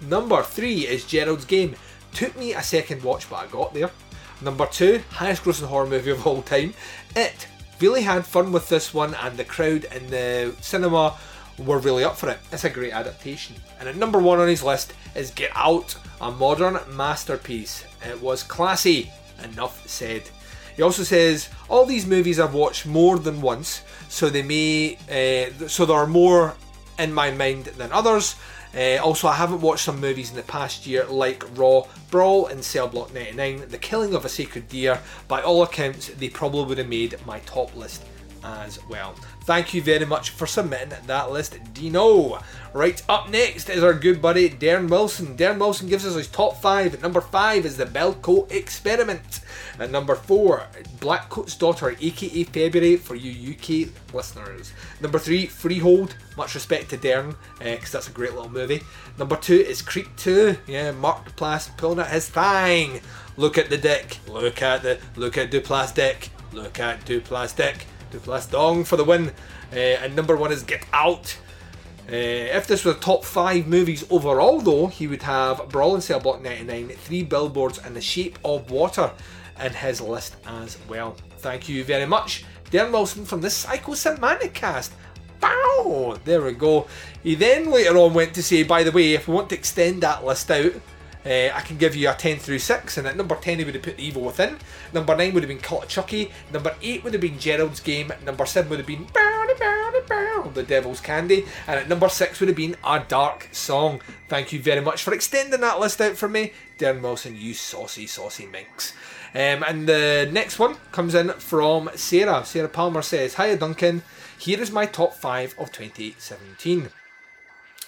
Number three is Gerald's Game. Took me a second watch, but I got there. Number two, highest grossing horror movie of all time. It. Really had fun with this one, and the crowd in the cinema were really up for it. It's a great adaptation. And at number one on his list is Get Out, a modern masterpiece. It was classy, enough said. He also says all these movies I've watched more than once, so they may, uh, so there are more in my mind than others. Uh, also, I haven't watched some movies in the past year like Raw, Brawl, and Cell Block 99. The Killing of a Sacred Deer. By all accounts, they probably would have made my top list as well. Thank you very much for submitting that list, Dino. Right, up next is our good buddy Darren Wilson. Darren Wilson gives us his top five. Number five is the Belko Experiment. At number four, Blackcoat's Daughter, aka February, for you UK listeners. Number three, Freehold. Much respect to Darren, because uh, that's a great little movie. Number two is Creep 2. Yeah, Mark Duplass pulling at his thang. Look at the dick. Look at the look at Duplass dick. Look at Duplass dick. Duplass dong for the win. Uh, and number one is Get Out. Uh, if this were top five movies overall, though, he would have Brawl and Cell Block 99, Three Billboards, and The Shape of Water in his list as well. Thank you very much, Darren Wilson from the Psycho Semantic cast. Bow! There we go. He then later on went to say, by the way, if we want to extend that list out, uh, I can give you a 10 through 6, and at number 10 he would have put The Evil Within. Number 9 would have been Cult of Chucky. Number 8 would have been Gerald's Game. Number 7 would have been The Devil's Candy. And at number 6 would have been A Dark Song. Thank you very much for extending that list out for me, Darren Wilson, you saucy, saucy minx. Um, and the next one comes in from Sarah. Sarah Palmer says, Hiya Duncan, here is my top 5 of 2017.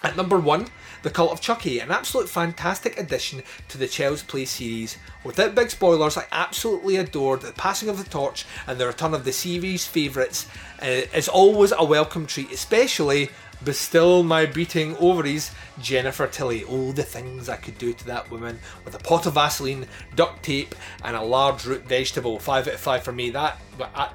At number one, The Cult of Chucky, an absolute fantastic addition to the Child's Play series. Without big spoilers, I absolutely adored the passing of the torch and the return of the series' favourites. Uh, is always a welcome treat, especially but still my beating ovaries, Jennifer Tilly. Oh, the things I could do to that woman with a pot of Vaseline, duct tape, and a large root vegetable. Five out of five for me. That, I,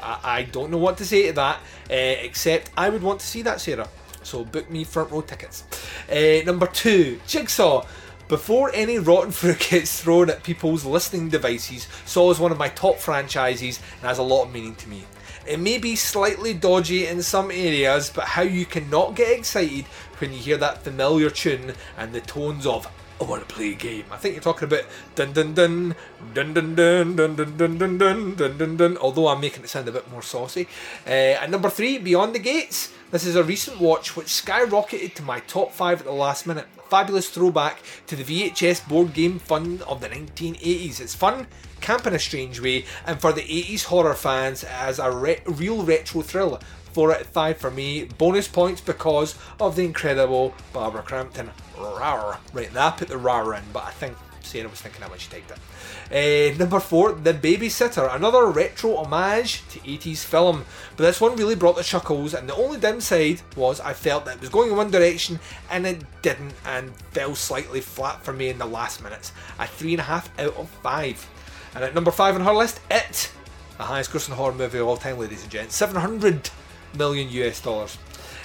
I, I don't know what to say to that, uh, except I would want to see that, Sarah. So book me front row tickets. Uh, number two, Jigsaw. Before any rotten fruit gets thrown at people's listening devices, Saw is one of my top franchises and has a lot of meaning to me. It may be slightly dodgy in some areas, but how you cannot get excited when you hear that familiar tune and the tones of I want to play a game. I think you're talking about dun dun dun dun dun dun dun dun dun dun dun dun dun. Although I'm making it sound a bit more saucy. Uh, and number three, Beyond the Gates. This is a recent watch which skyrocketed to my top five at the last minute. Fabulous throwback to the VHS board game fun of the 1980s. It's fun, camp in a strange way, and for the 80s horror fans, it has a re- real retro thrill. 4 out of 5 for me. Bonus points because of the incredible Barbara Crampton. Rawr. Right, now put the rawr in, but I think Sarah was thinking that when she typed it. Uh, number 4, The Babysitter. Another retro homage to 80s film. But this one really brought the chuckles, and the only downside was I felt that it was going in one direction and it didn't, and fell slightly flat for me in the last minutes. A 3.5 out of 5. And at number 5 on her list, It. The highest grossing horror movie of all time, ladies and gents. 700 million US dollars.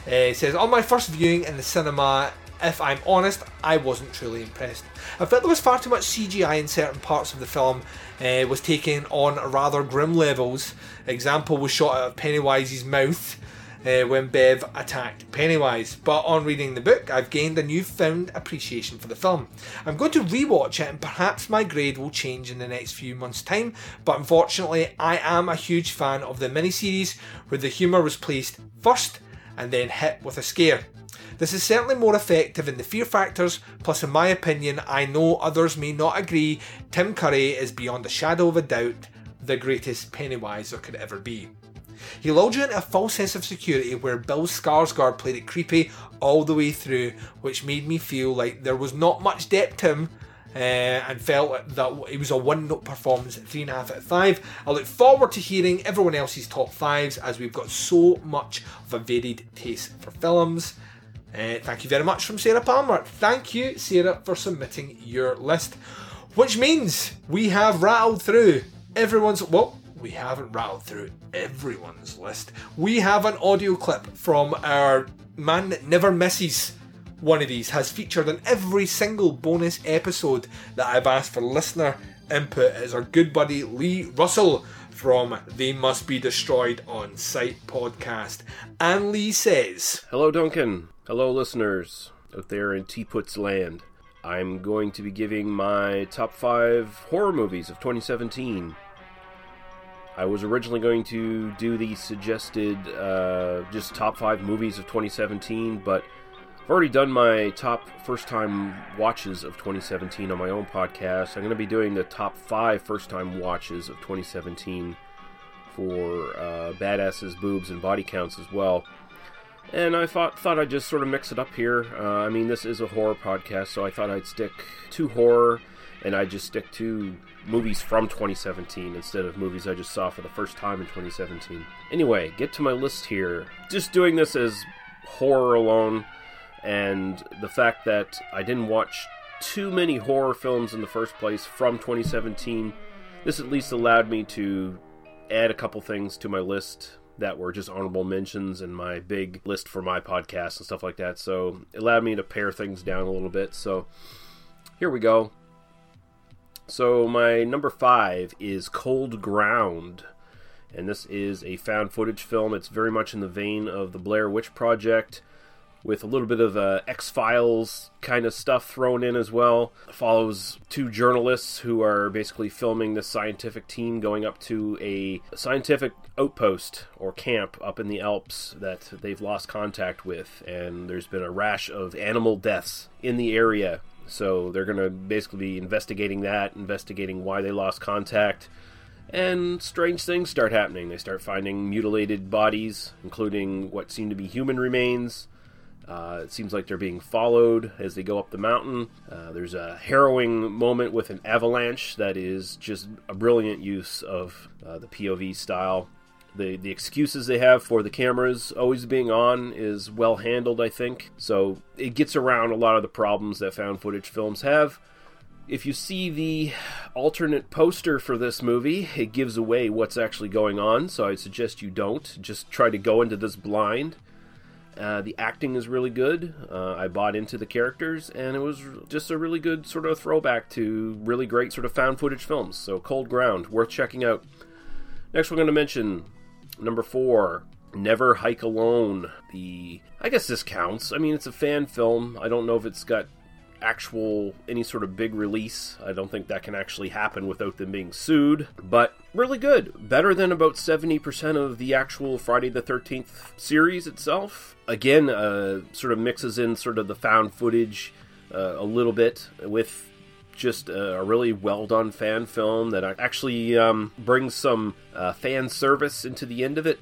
Uh, it says, on my first viewing in the cinema, if I'm honest, I wasn't truly impressed. I felt there was far too much CGI in certain parts of the film, uh, was taken on rather grim levels. Example was shot out of Pennywise's mouth. uh, when Bev attacked Pennywise. But on reading the book, I've gained a newfound appreciation for the film. I'm going to rewatch it, and perhaps my grade will change in the next few months' time. But unfortunately, I am a huge fan of the miniseries where the humour was placed first and then hit with a scare. This is certainly more effective in the fear factors, plus, in my opinion, I know others may not agree, Tim Curry is beyond a shadow of a doubt the greatest Pennywise there could ever be. He lulled you into a false sense of security where Bill Skarsgård played it creepy all the way through, which made me feel like there was not much depth to him. Uh, and felt that it was a one note performance at 3.5 out of 5. I look forward to hearing everyone else's top 5s as we've got so much of a varied taste for films. Uh, thank you very much from Sarah Palmer. Thank you, Sarah, for submitting your list. Which means we have rattled through everyone's. Well, we haven't rattled through everyone's list. We have an audio clip from our man that never misses. One of these has featured in every single bonus episode that I've asked for listener input. Is our good buddy Lee Russell from They Must Be Destroyed on Sight podcast. And Lee says, Hello, Duncan. Hello, listeners out there in Teapot's land. I'm going to be giving my top five horror movies of 2017. I was originally going to do the suggested uh, just top five movies of 2017, but I've already done my top first time watches of 2017 on my own podcast. I'm going to be doing the top five first time watches of 2017 for uh, badasses, boobs, and body counts as well. And I thought thought I'd just sort of mix it up here. Uh, I mean, this is a horror podcast, so I thought I'd stick to horror, and I'd just stick to movies from 2017 instead of movies I just saw for the first time in 2017. Anyway, get to my list here. Just doing this as horror alone, and the fact that I didn't watch too many horror films in the first place from 2017, this at least allowed me to add a couple things to my list that were just honorable mentions in my big list for my podcast and stuff like that. So it allowed me to pare things down a little bit. So here we go. So my number five is Cold Ground. And this is a found footage film. It's very much in the vein of the Blair Witch Project with a little bit of uh, X Files kind of stuff thrown in as well. It follows two journalists who are basically filming this scientific team going up to a scientific outpost or camp up in the Alps that they've lost contact with, and there's been a rash of animal deaths in the area. So they're going to basically be investigating that, investigating why they lost contact. And strange things start happening. They start finding mutilated bodies, including what seem to be human remains. Uh, it seems like they're being followed as they go up the mountain. Uh, there's a harrowing moment with an avalanche that is just a brilliant use of uh, the POV style. The, the excuses they have for the cameras always being on is well handled, I think. So it gets around a lot of the problems that found footage films have. If you see the alternate poster for this movie, it gives away what's actually going on, so I suggest you don't. Just try to go into this blind. Uh, the acting is really good. Uh, I bought into the characters, and it was just a really good sort of throwback to really great sort of found footage films. So, Cold Ground, worth checking out. Next, we're going to mention number four, Never Hike Alone. The I guess this counts. I mean, it's a fan film. I don't know if it's got actual any sort of big release. I don't think that can actually happen without them being sued, but really good. Better than about 70% of the actual Friday the 13th series itself. Again, uh, sort of mixes in sort of the found footage uh, a little bit with just a really well done fan film that actually um, brings some uh, fan service into the end of it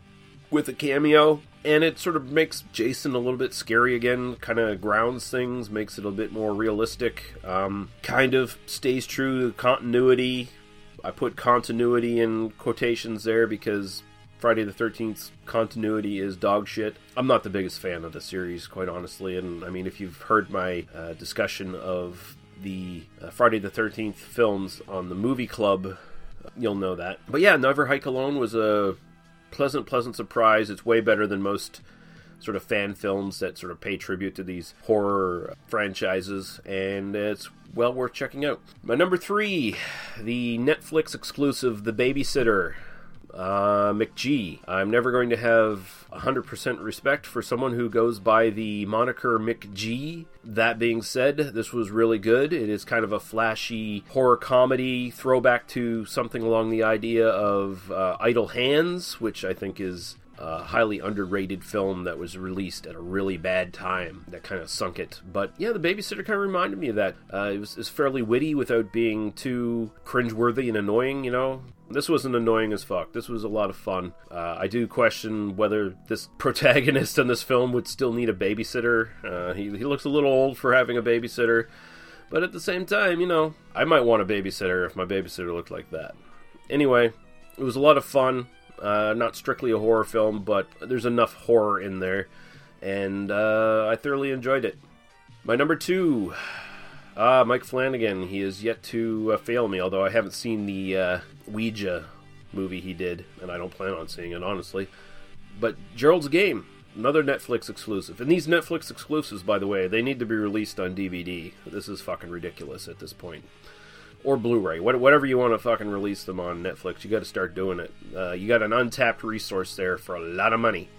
with a cameo and it sort of makes Jason a little bit scary again, kind of grounds things, makes it a bit more realistic, um, kind of stays true to continuity. I put continuity in quotations there because Friday the 13th continuity is dog shit. I'm not the biggest fan of the series, quite honestly, and I mean, if you've heard my uh, discussion of the uh, Friday the 13th films on the movie club, you'll know that. But yeah, Never Hike Alone was a pleasant, pleasant surprise. It's way better than most sort of fan films that sort of pay tribute to these horror franchises, and it's well worth checking out. My number three, the Netflix exclusive The Babysitter. Uh, McG. I'm never going to have 100% respect for someone who goes by the moniker McG. That being said, this was really good. It is kind of a flashy horror comedy throwback to something along the idea of uh, Idle Hands, which I think is a highly underrated film that was released at a really bad time that kind of sunk it. But yeah, the babysitter kind of reminded me of that. Uh, it, was, it was fairly witty without being too cringeworthy and annoying, you know? This wasn't annoying as fuck. This was a lot of fun. Uh, I do question whether this [LAUGHS] protagonist in this film would still need a babysitter. Uh, he, he looks a little old for having a babysitter. But at the same time, you know, I might want a babysitter if my babysitter looked like that. Anyway, it was a lot of fun. Uh, not strictly a horror film, but there's enough horror in there, and uh, I thoroughly enjoyed it. My number two, ah, Mike Flanagan. He is yet to uh, fail me, although I haven't seen the uh, Ouija movie he did, and I don't plan on seeing it, honestly. But Gerald's Game, another Netflix exclusive. And these Netflix exclusives, by the way, they need to be released on DVD. This is fucking ridiculous at this point or Blu-ray, whatever you want to fucking release them on Netflix. You got to start doing it. Uh, you got an untapped resource there for a lot of money.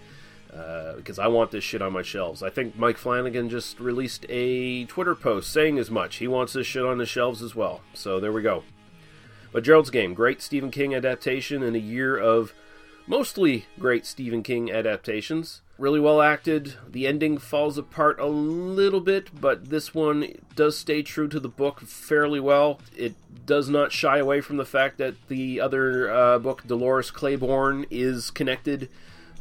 Uh, because I want this shit on my shelves. I think Mike Flanagan just released a Twitter post saying as much. He wants this shit on the shelves as well. So there we go. But Gerald's Game, great Stephen King adaptation in a year of mostly great Stephen King adaptations really well acted. The ending falls apart a little bit, but this one does stay true to the book fairly well. It does not shy away from the fact that the other uh, book, Dolores Claiborne, is connected.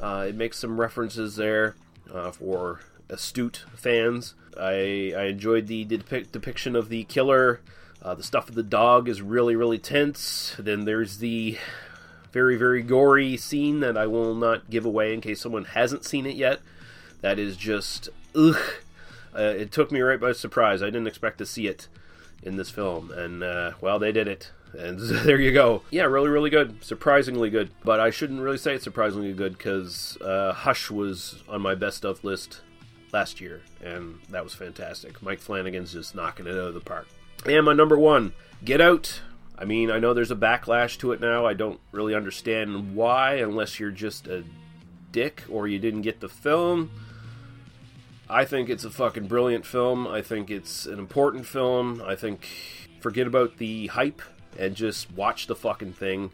Uh, it makes some references there uh, for astute fans. I, I enjoyed the depic- depiction of the killer. Uh, the stuff with the dog is really, really tense. Then there's the very, very gory scene that I will not give away in case someone hasn't seen it yet. That is just, ugh. Uh, it took me right by surprise. I didn't expect to see it in this film, and uh, well, they did it. And [LAUGHS] there you go. Yeah, really, really good. Surprisingly good. But I shouldn't really say it's surprisingly good because uh, Hush was on my best of list last year, and that was fantastic. Mike Flanagan's just knocking it out of the park. And my number one, Get Out. I mean, I know there's a backlash to it now. I don't really understand why, unless you're just a dick or you didn't get the film. I think it's a fucking brilliant film. I think it's an important film. I think forget about the hype and just watch the fucking thing.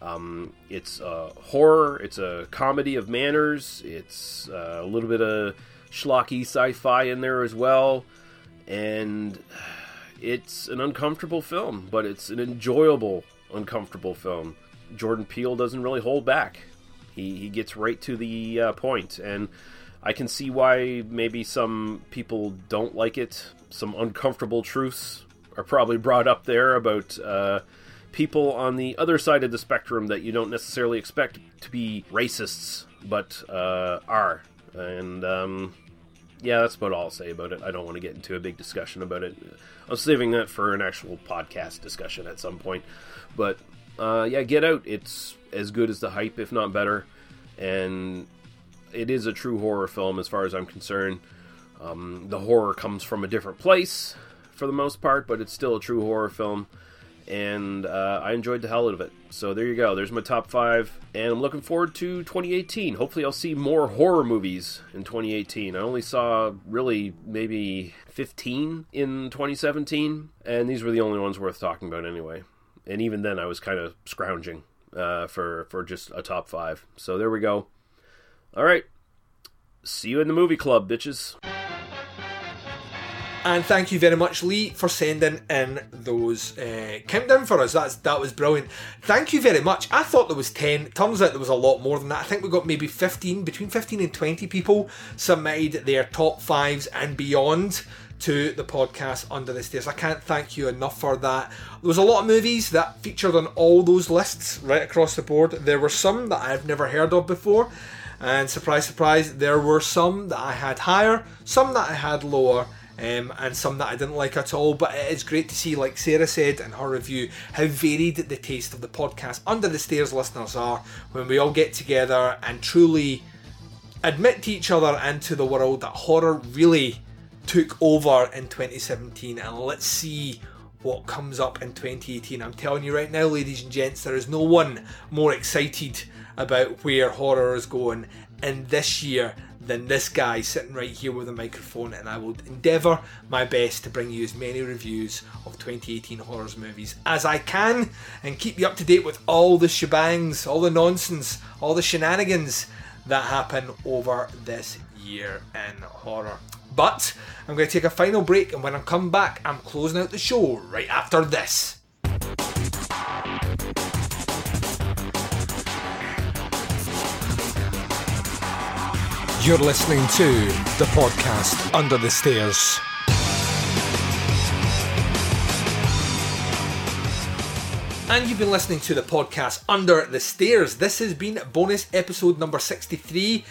Um, it's a horror. It's a comedy of manners. It's uh, a little bit of schlocky sci-fi in there as well, and it's an uncomfortable film, but it's an enjoyable, uncomfortable film. Jordan Peele doesn't really hold back. He, he gets right to the uh, point, and I can see why maybe some people don't like it. Some uncomfortable truths are probably brought up there about uh, people on the other side of the spectrum that you don't necessarily expect to be racists, but uh, are. And um, yeah, that's about all I'll say about it. I don't want to get into a big discussion about it. I'm saving that for an actual podcast discussion at some point. But uh, yeah, Get Out. It's as good as the hype, if not better, and it is a true horror film as far as I'm concerned. Um, the horror comes from a different place for the most part, but it's still a true horror film and uh, I enjoyed the hell out of it. So there you go. There's my top five, and I'm looking forward to 2018. Hopefully, I'll see more horror movies in 2018. I only saw really maybe 15 in 2017, and these were the only ones worth talking about anyway. And even then, I was kind of scrounging uh, for for just a top five. So there we go. All right. See you in the movie club, bitches. And thank you very much, Lee, for sending in those uh, countdown for us. That's that was brilliant. Thank you very much. I thought there was ten. Turns out there was a lot more than that. I think we got maybe fifteen, between fifteen and twenty people submitted their top fives and beyond to the podcast under the stairs. I can't thank you enough for that. There was a lot of movies that featured on all those lists right across the board. There were some that I've never heard of before. And surprise, surprise, there were some that I had higher, some that I had lower, um, and some that I didn't like at all. But it is great to see, like Sarah said in her review, how varied the taste of the podcast Under the Stairs listeners are when we all get together and truly admit to each other and to the world that horror really took over in 2017. And let's see what comes up in 2018. I'm telling you right now, ladies and gents, there is no one more excited about where horror is going in this year than this guy sitting right here with a microphone, and I will endeavour my best to bring you as many reviews of 2018 horrors movies as I can and keep you up to date with all the shebangs, all the nonsense, all the shenanigans that happen over this year in horror. But I'm going to take a final break, and when I come back, I'm closing out the show right after this. You're listening to the podcast Under the Stairs. And you've been listening to the podcast Under the Stairs. This has been bonus episode number 63,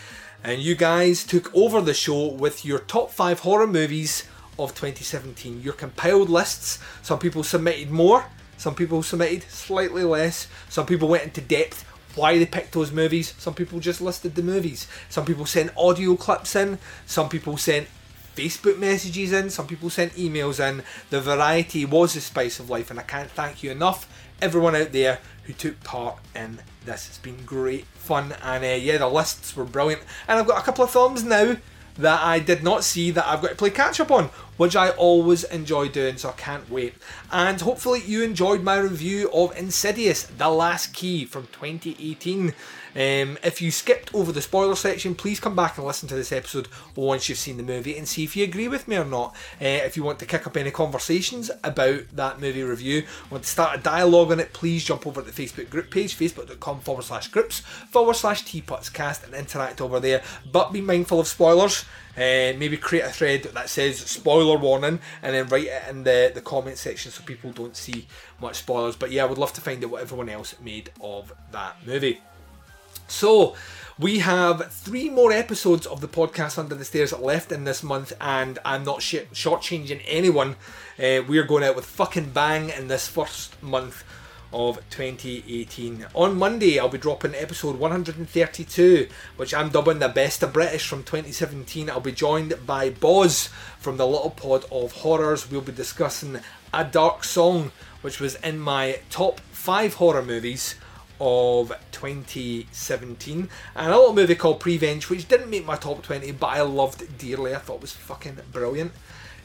and you guys took over the show with your top five horror movies of 2017. Your compiled lists. Some people submitted more, some people submitted slightly less, some people went into depth why they picked those movies. Some people just listed the movies. Some people sent audio clips in. Some people sent Facebook messages in. Some people sent emails in. The variety was the spice of life, and I can't thank you enough, everyone out there who took part in this. It's been great fun, and uh, yeah, the lists were brilliant. And I've got a couple of films now that I did not see that I've got to play catch up on, which I always enjoy doing, so I can't wait. And hopefully, you enjoyed my review of Insidious The Last Key from 2018. Um, if you skipped over the spoiler section, please come back and listen to this episode once you've seen the movie and see if you agree with me or not. Uh, if you want to kick up any conversations about that movie review, want to start a dialogue on it, please jump over to the Facebook group page, facebook.com forward slash groups forward slash teapotscast and interact over there. But be mindful of spoilers. Uh, maybe create a thread that says spoiler warning and then write it in the, the comment section so people don't see much spoilers. But yeah, I would love to find out what everyone else made of that movie. So, we have three more episodes of the podcast Under the Stairs left in this month, and I'm not sh- shortchanging anyone. Uh, we're going out with fucking bang in this first month of 2018. On Monday, I'll be dropping episode 132, which I'm dubbing the best of British from 2017. I'll be joined by Boz from the Little Pod of Horrors. We'll be discussing A Dark Song, which was in my top five horror movies of 2017 and a little movie called Prevenge which didn't make my top 20 but I loved dearly I thought it was fucking brilliant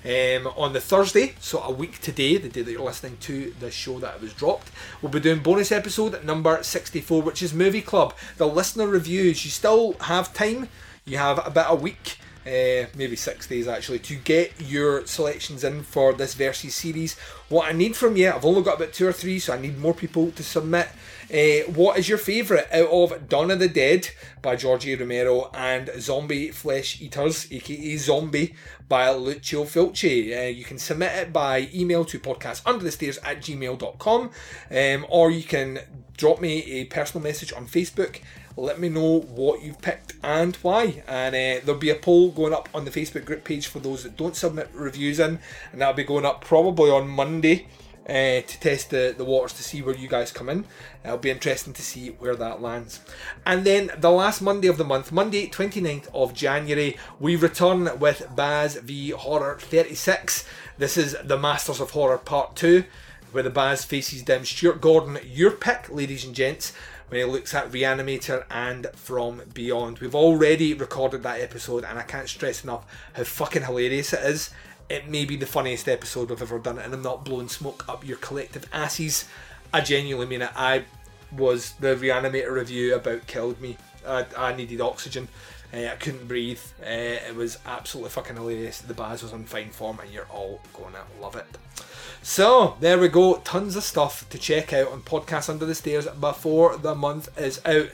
um, on the Thursday so a week today the day that you're listening to the show that it was dropped we'll be doing bonus episode number 64 which is Movie Club the listener reviews you still have time you have about a week uh, maybe six days actually, to get your selections in for this Versus series. What I need from you, I've only got about two or three, so I need more people to submit. Uh, what is your favourite out of Dawn of the Dead by Georgie Romero and Zombie Flesh Eaters, aka Zombie, by Lucio Fulci? Uh, you can submit it by email to podcastunderthestairs at gmail.com um, or you can drop me a personal message on Facebook let me know what you've picked and why. And uh, there'll be a poll going up on the Facebook group page for those that don't submit reviews in, and that'll be going up probably on Monday. Uh, to test the, the waters to see where you guys come in. It'll be interesting to see where that lands. And then the last Monday of the month, Monday 29th of January, we return with Baz v Horror 36. This is the Masters of Horror Part 2, where the Baz faces down Stuart Gordon, your pick, ladies and gents when he looks at Reanimator and From Beyond. We've already recorded that episode, and I can't stress enough how fucking hilarious it is. It may be the funniest episode we've ever done, and I'm not blowing smoke up your collective asses. I genuinely mean it. I was the Reanimator review about killed me. I, I needed oxygen. Uh, I couldn't breathe. Uh, it was absolutely fucking hilarious. The Baz was on fine form, and you're all going to love it. So there we go, tons of stuff to check out on Podcast Under the Stairs before the month is out.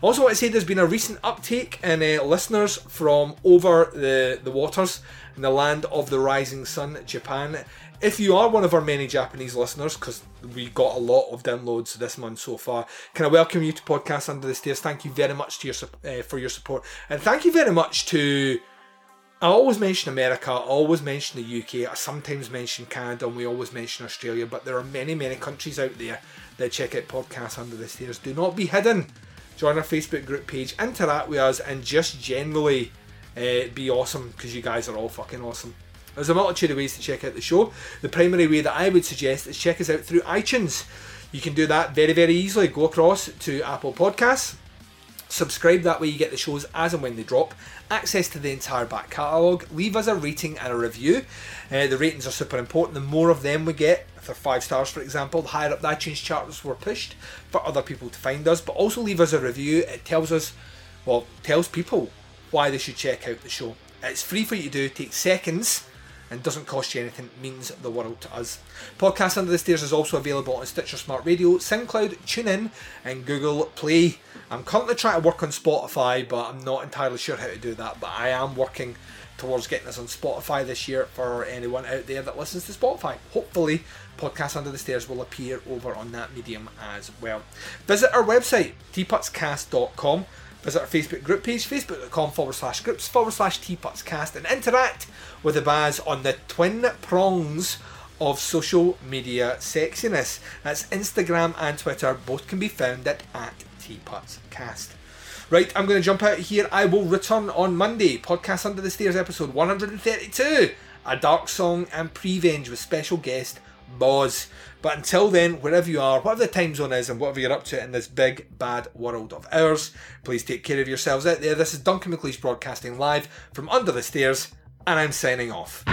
Also want to say there's been a recent uptake in uh, listeners from over the, the waters in the land of the rising sun, Japan. If you are one of our many Japanese listeners, because we got a lot of downloads this month so far, can I welcome you to Podcast Under the Stairs? Thank you very much to your uh, for your support, and thank you very much to I always mention America, I always mention the UK, I sometimes mention Canada, and we always mention Australia, but there are many, many countries out there that check out podcasts under the stairs. Do not be hidden. Join our Facebook group page, interact with us, and just generally uh, be awesome because you guys are all fucking awesome. There's a multitude of ways to check out the show. The primary way that I would suggest is check us out through iTunes. You can do that very, very easily. Go across to Apple Podcasts, subscribe that way you get the shows as and when they drop, access to the entire back catalogue, leave us a rating and a review. Uh, the ratings are super important. The more of them we get, they're five stars for example, the higher up the iTunes charts we're pushed for other people to find us. But also leave us a review. It tells us, well, tells people why they should check out the show. It's free for you to do, takes seconds and doesn't cost you anything, it means the world to us. Podcast Under the Stairs is also available on Stitcher Smart Radio, SoundCloud, TuneIn, and Google Play. I'm currently trying to work on Spotify, but I'm not entirely sure how to do that. But I am working towards getting us on Spotify this year for anyone out there that listens to Spotify. Hopefully, Podcast Under the Stairs will appear over on that medium as well. Visit our website, teapotscast.com. Visit our Facebook group page, facebook.com forward slash groups forward slash teapotscast, and interact with the Baz on the twin prongs of social media sexiness. That's Instagram and Twitter. Both can be found at, at teapotscast. Right, I'm going to jump out here. I will return on Monday. Podcast Under the Stairs, episode 132. A dark song and prevenge with special guest Boz. But until then, wherever you are, whatever the time zone is, and whatever you're up to in this big bad world of ours, please take care of yourselves out there. This is Duncan McLeish broadcasting live from Under the Stairs, and I'm signing off.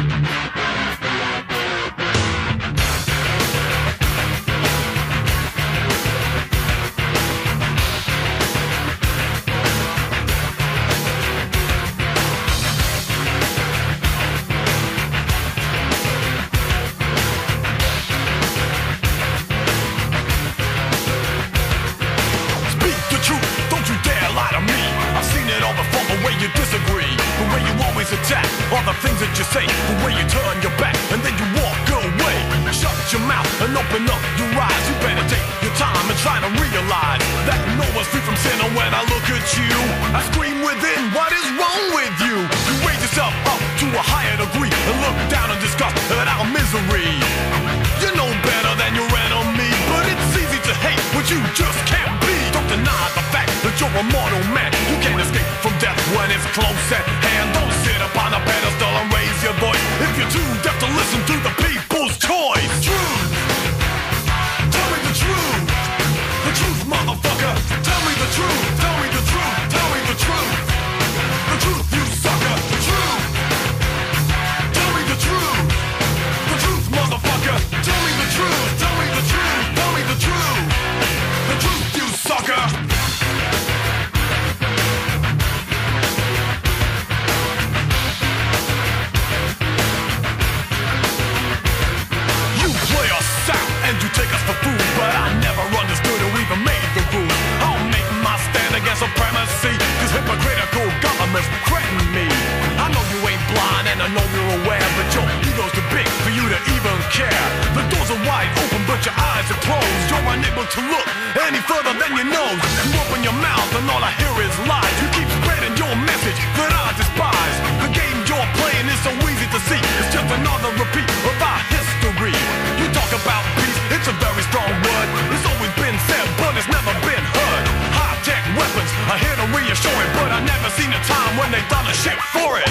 To look any further than your nose. You open your mouth and all I hear is lies. You keep spreading your message that I despise. The game you're playing is so easy to see. It's just another repeat of our history. You talk about peace, it's a very strong word. It's always been said, but it's never been heard. High tech weapons are here to reassure it, but I never seen a time when they done a shit for it.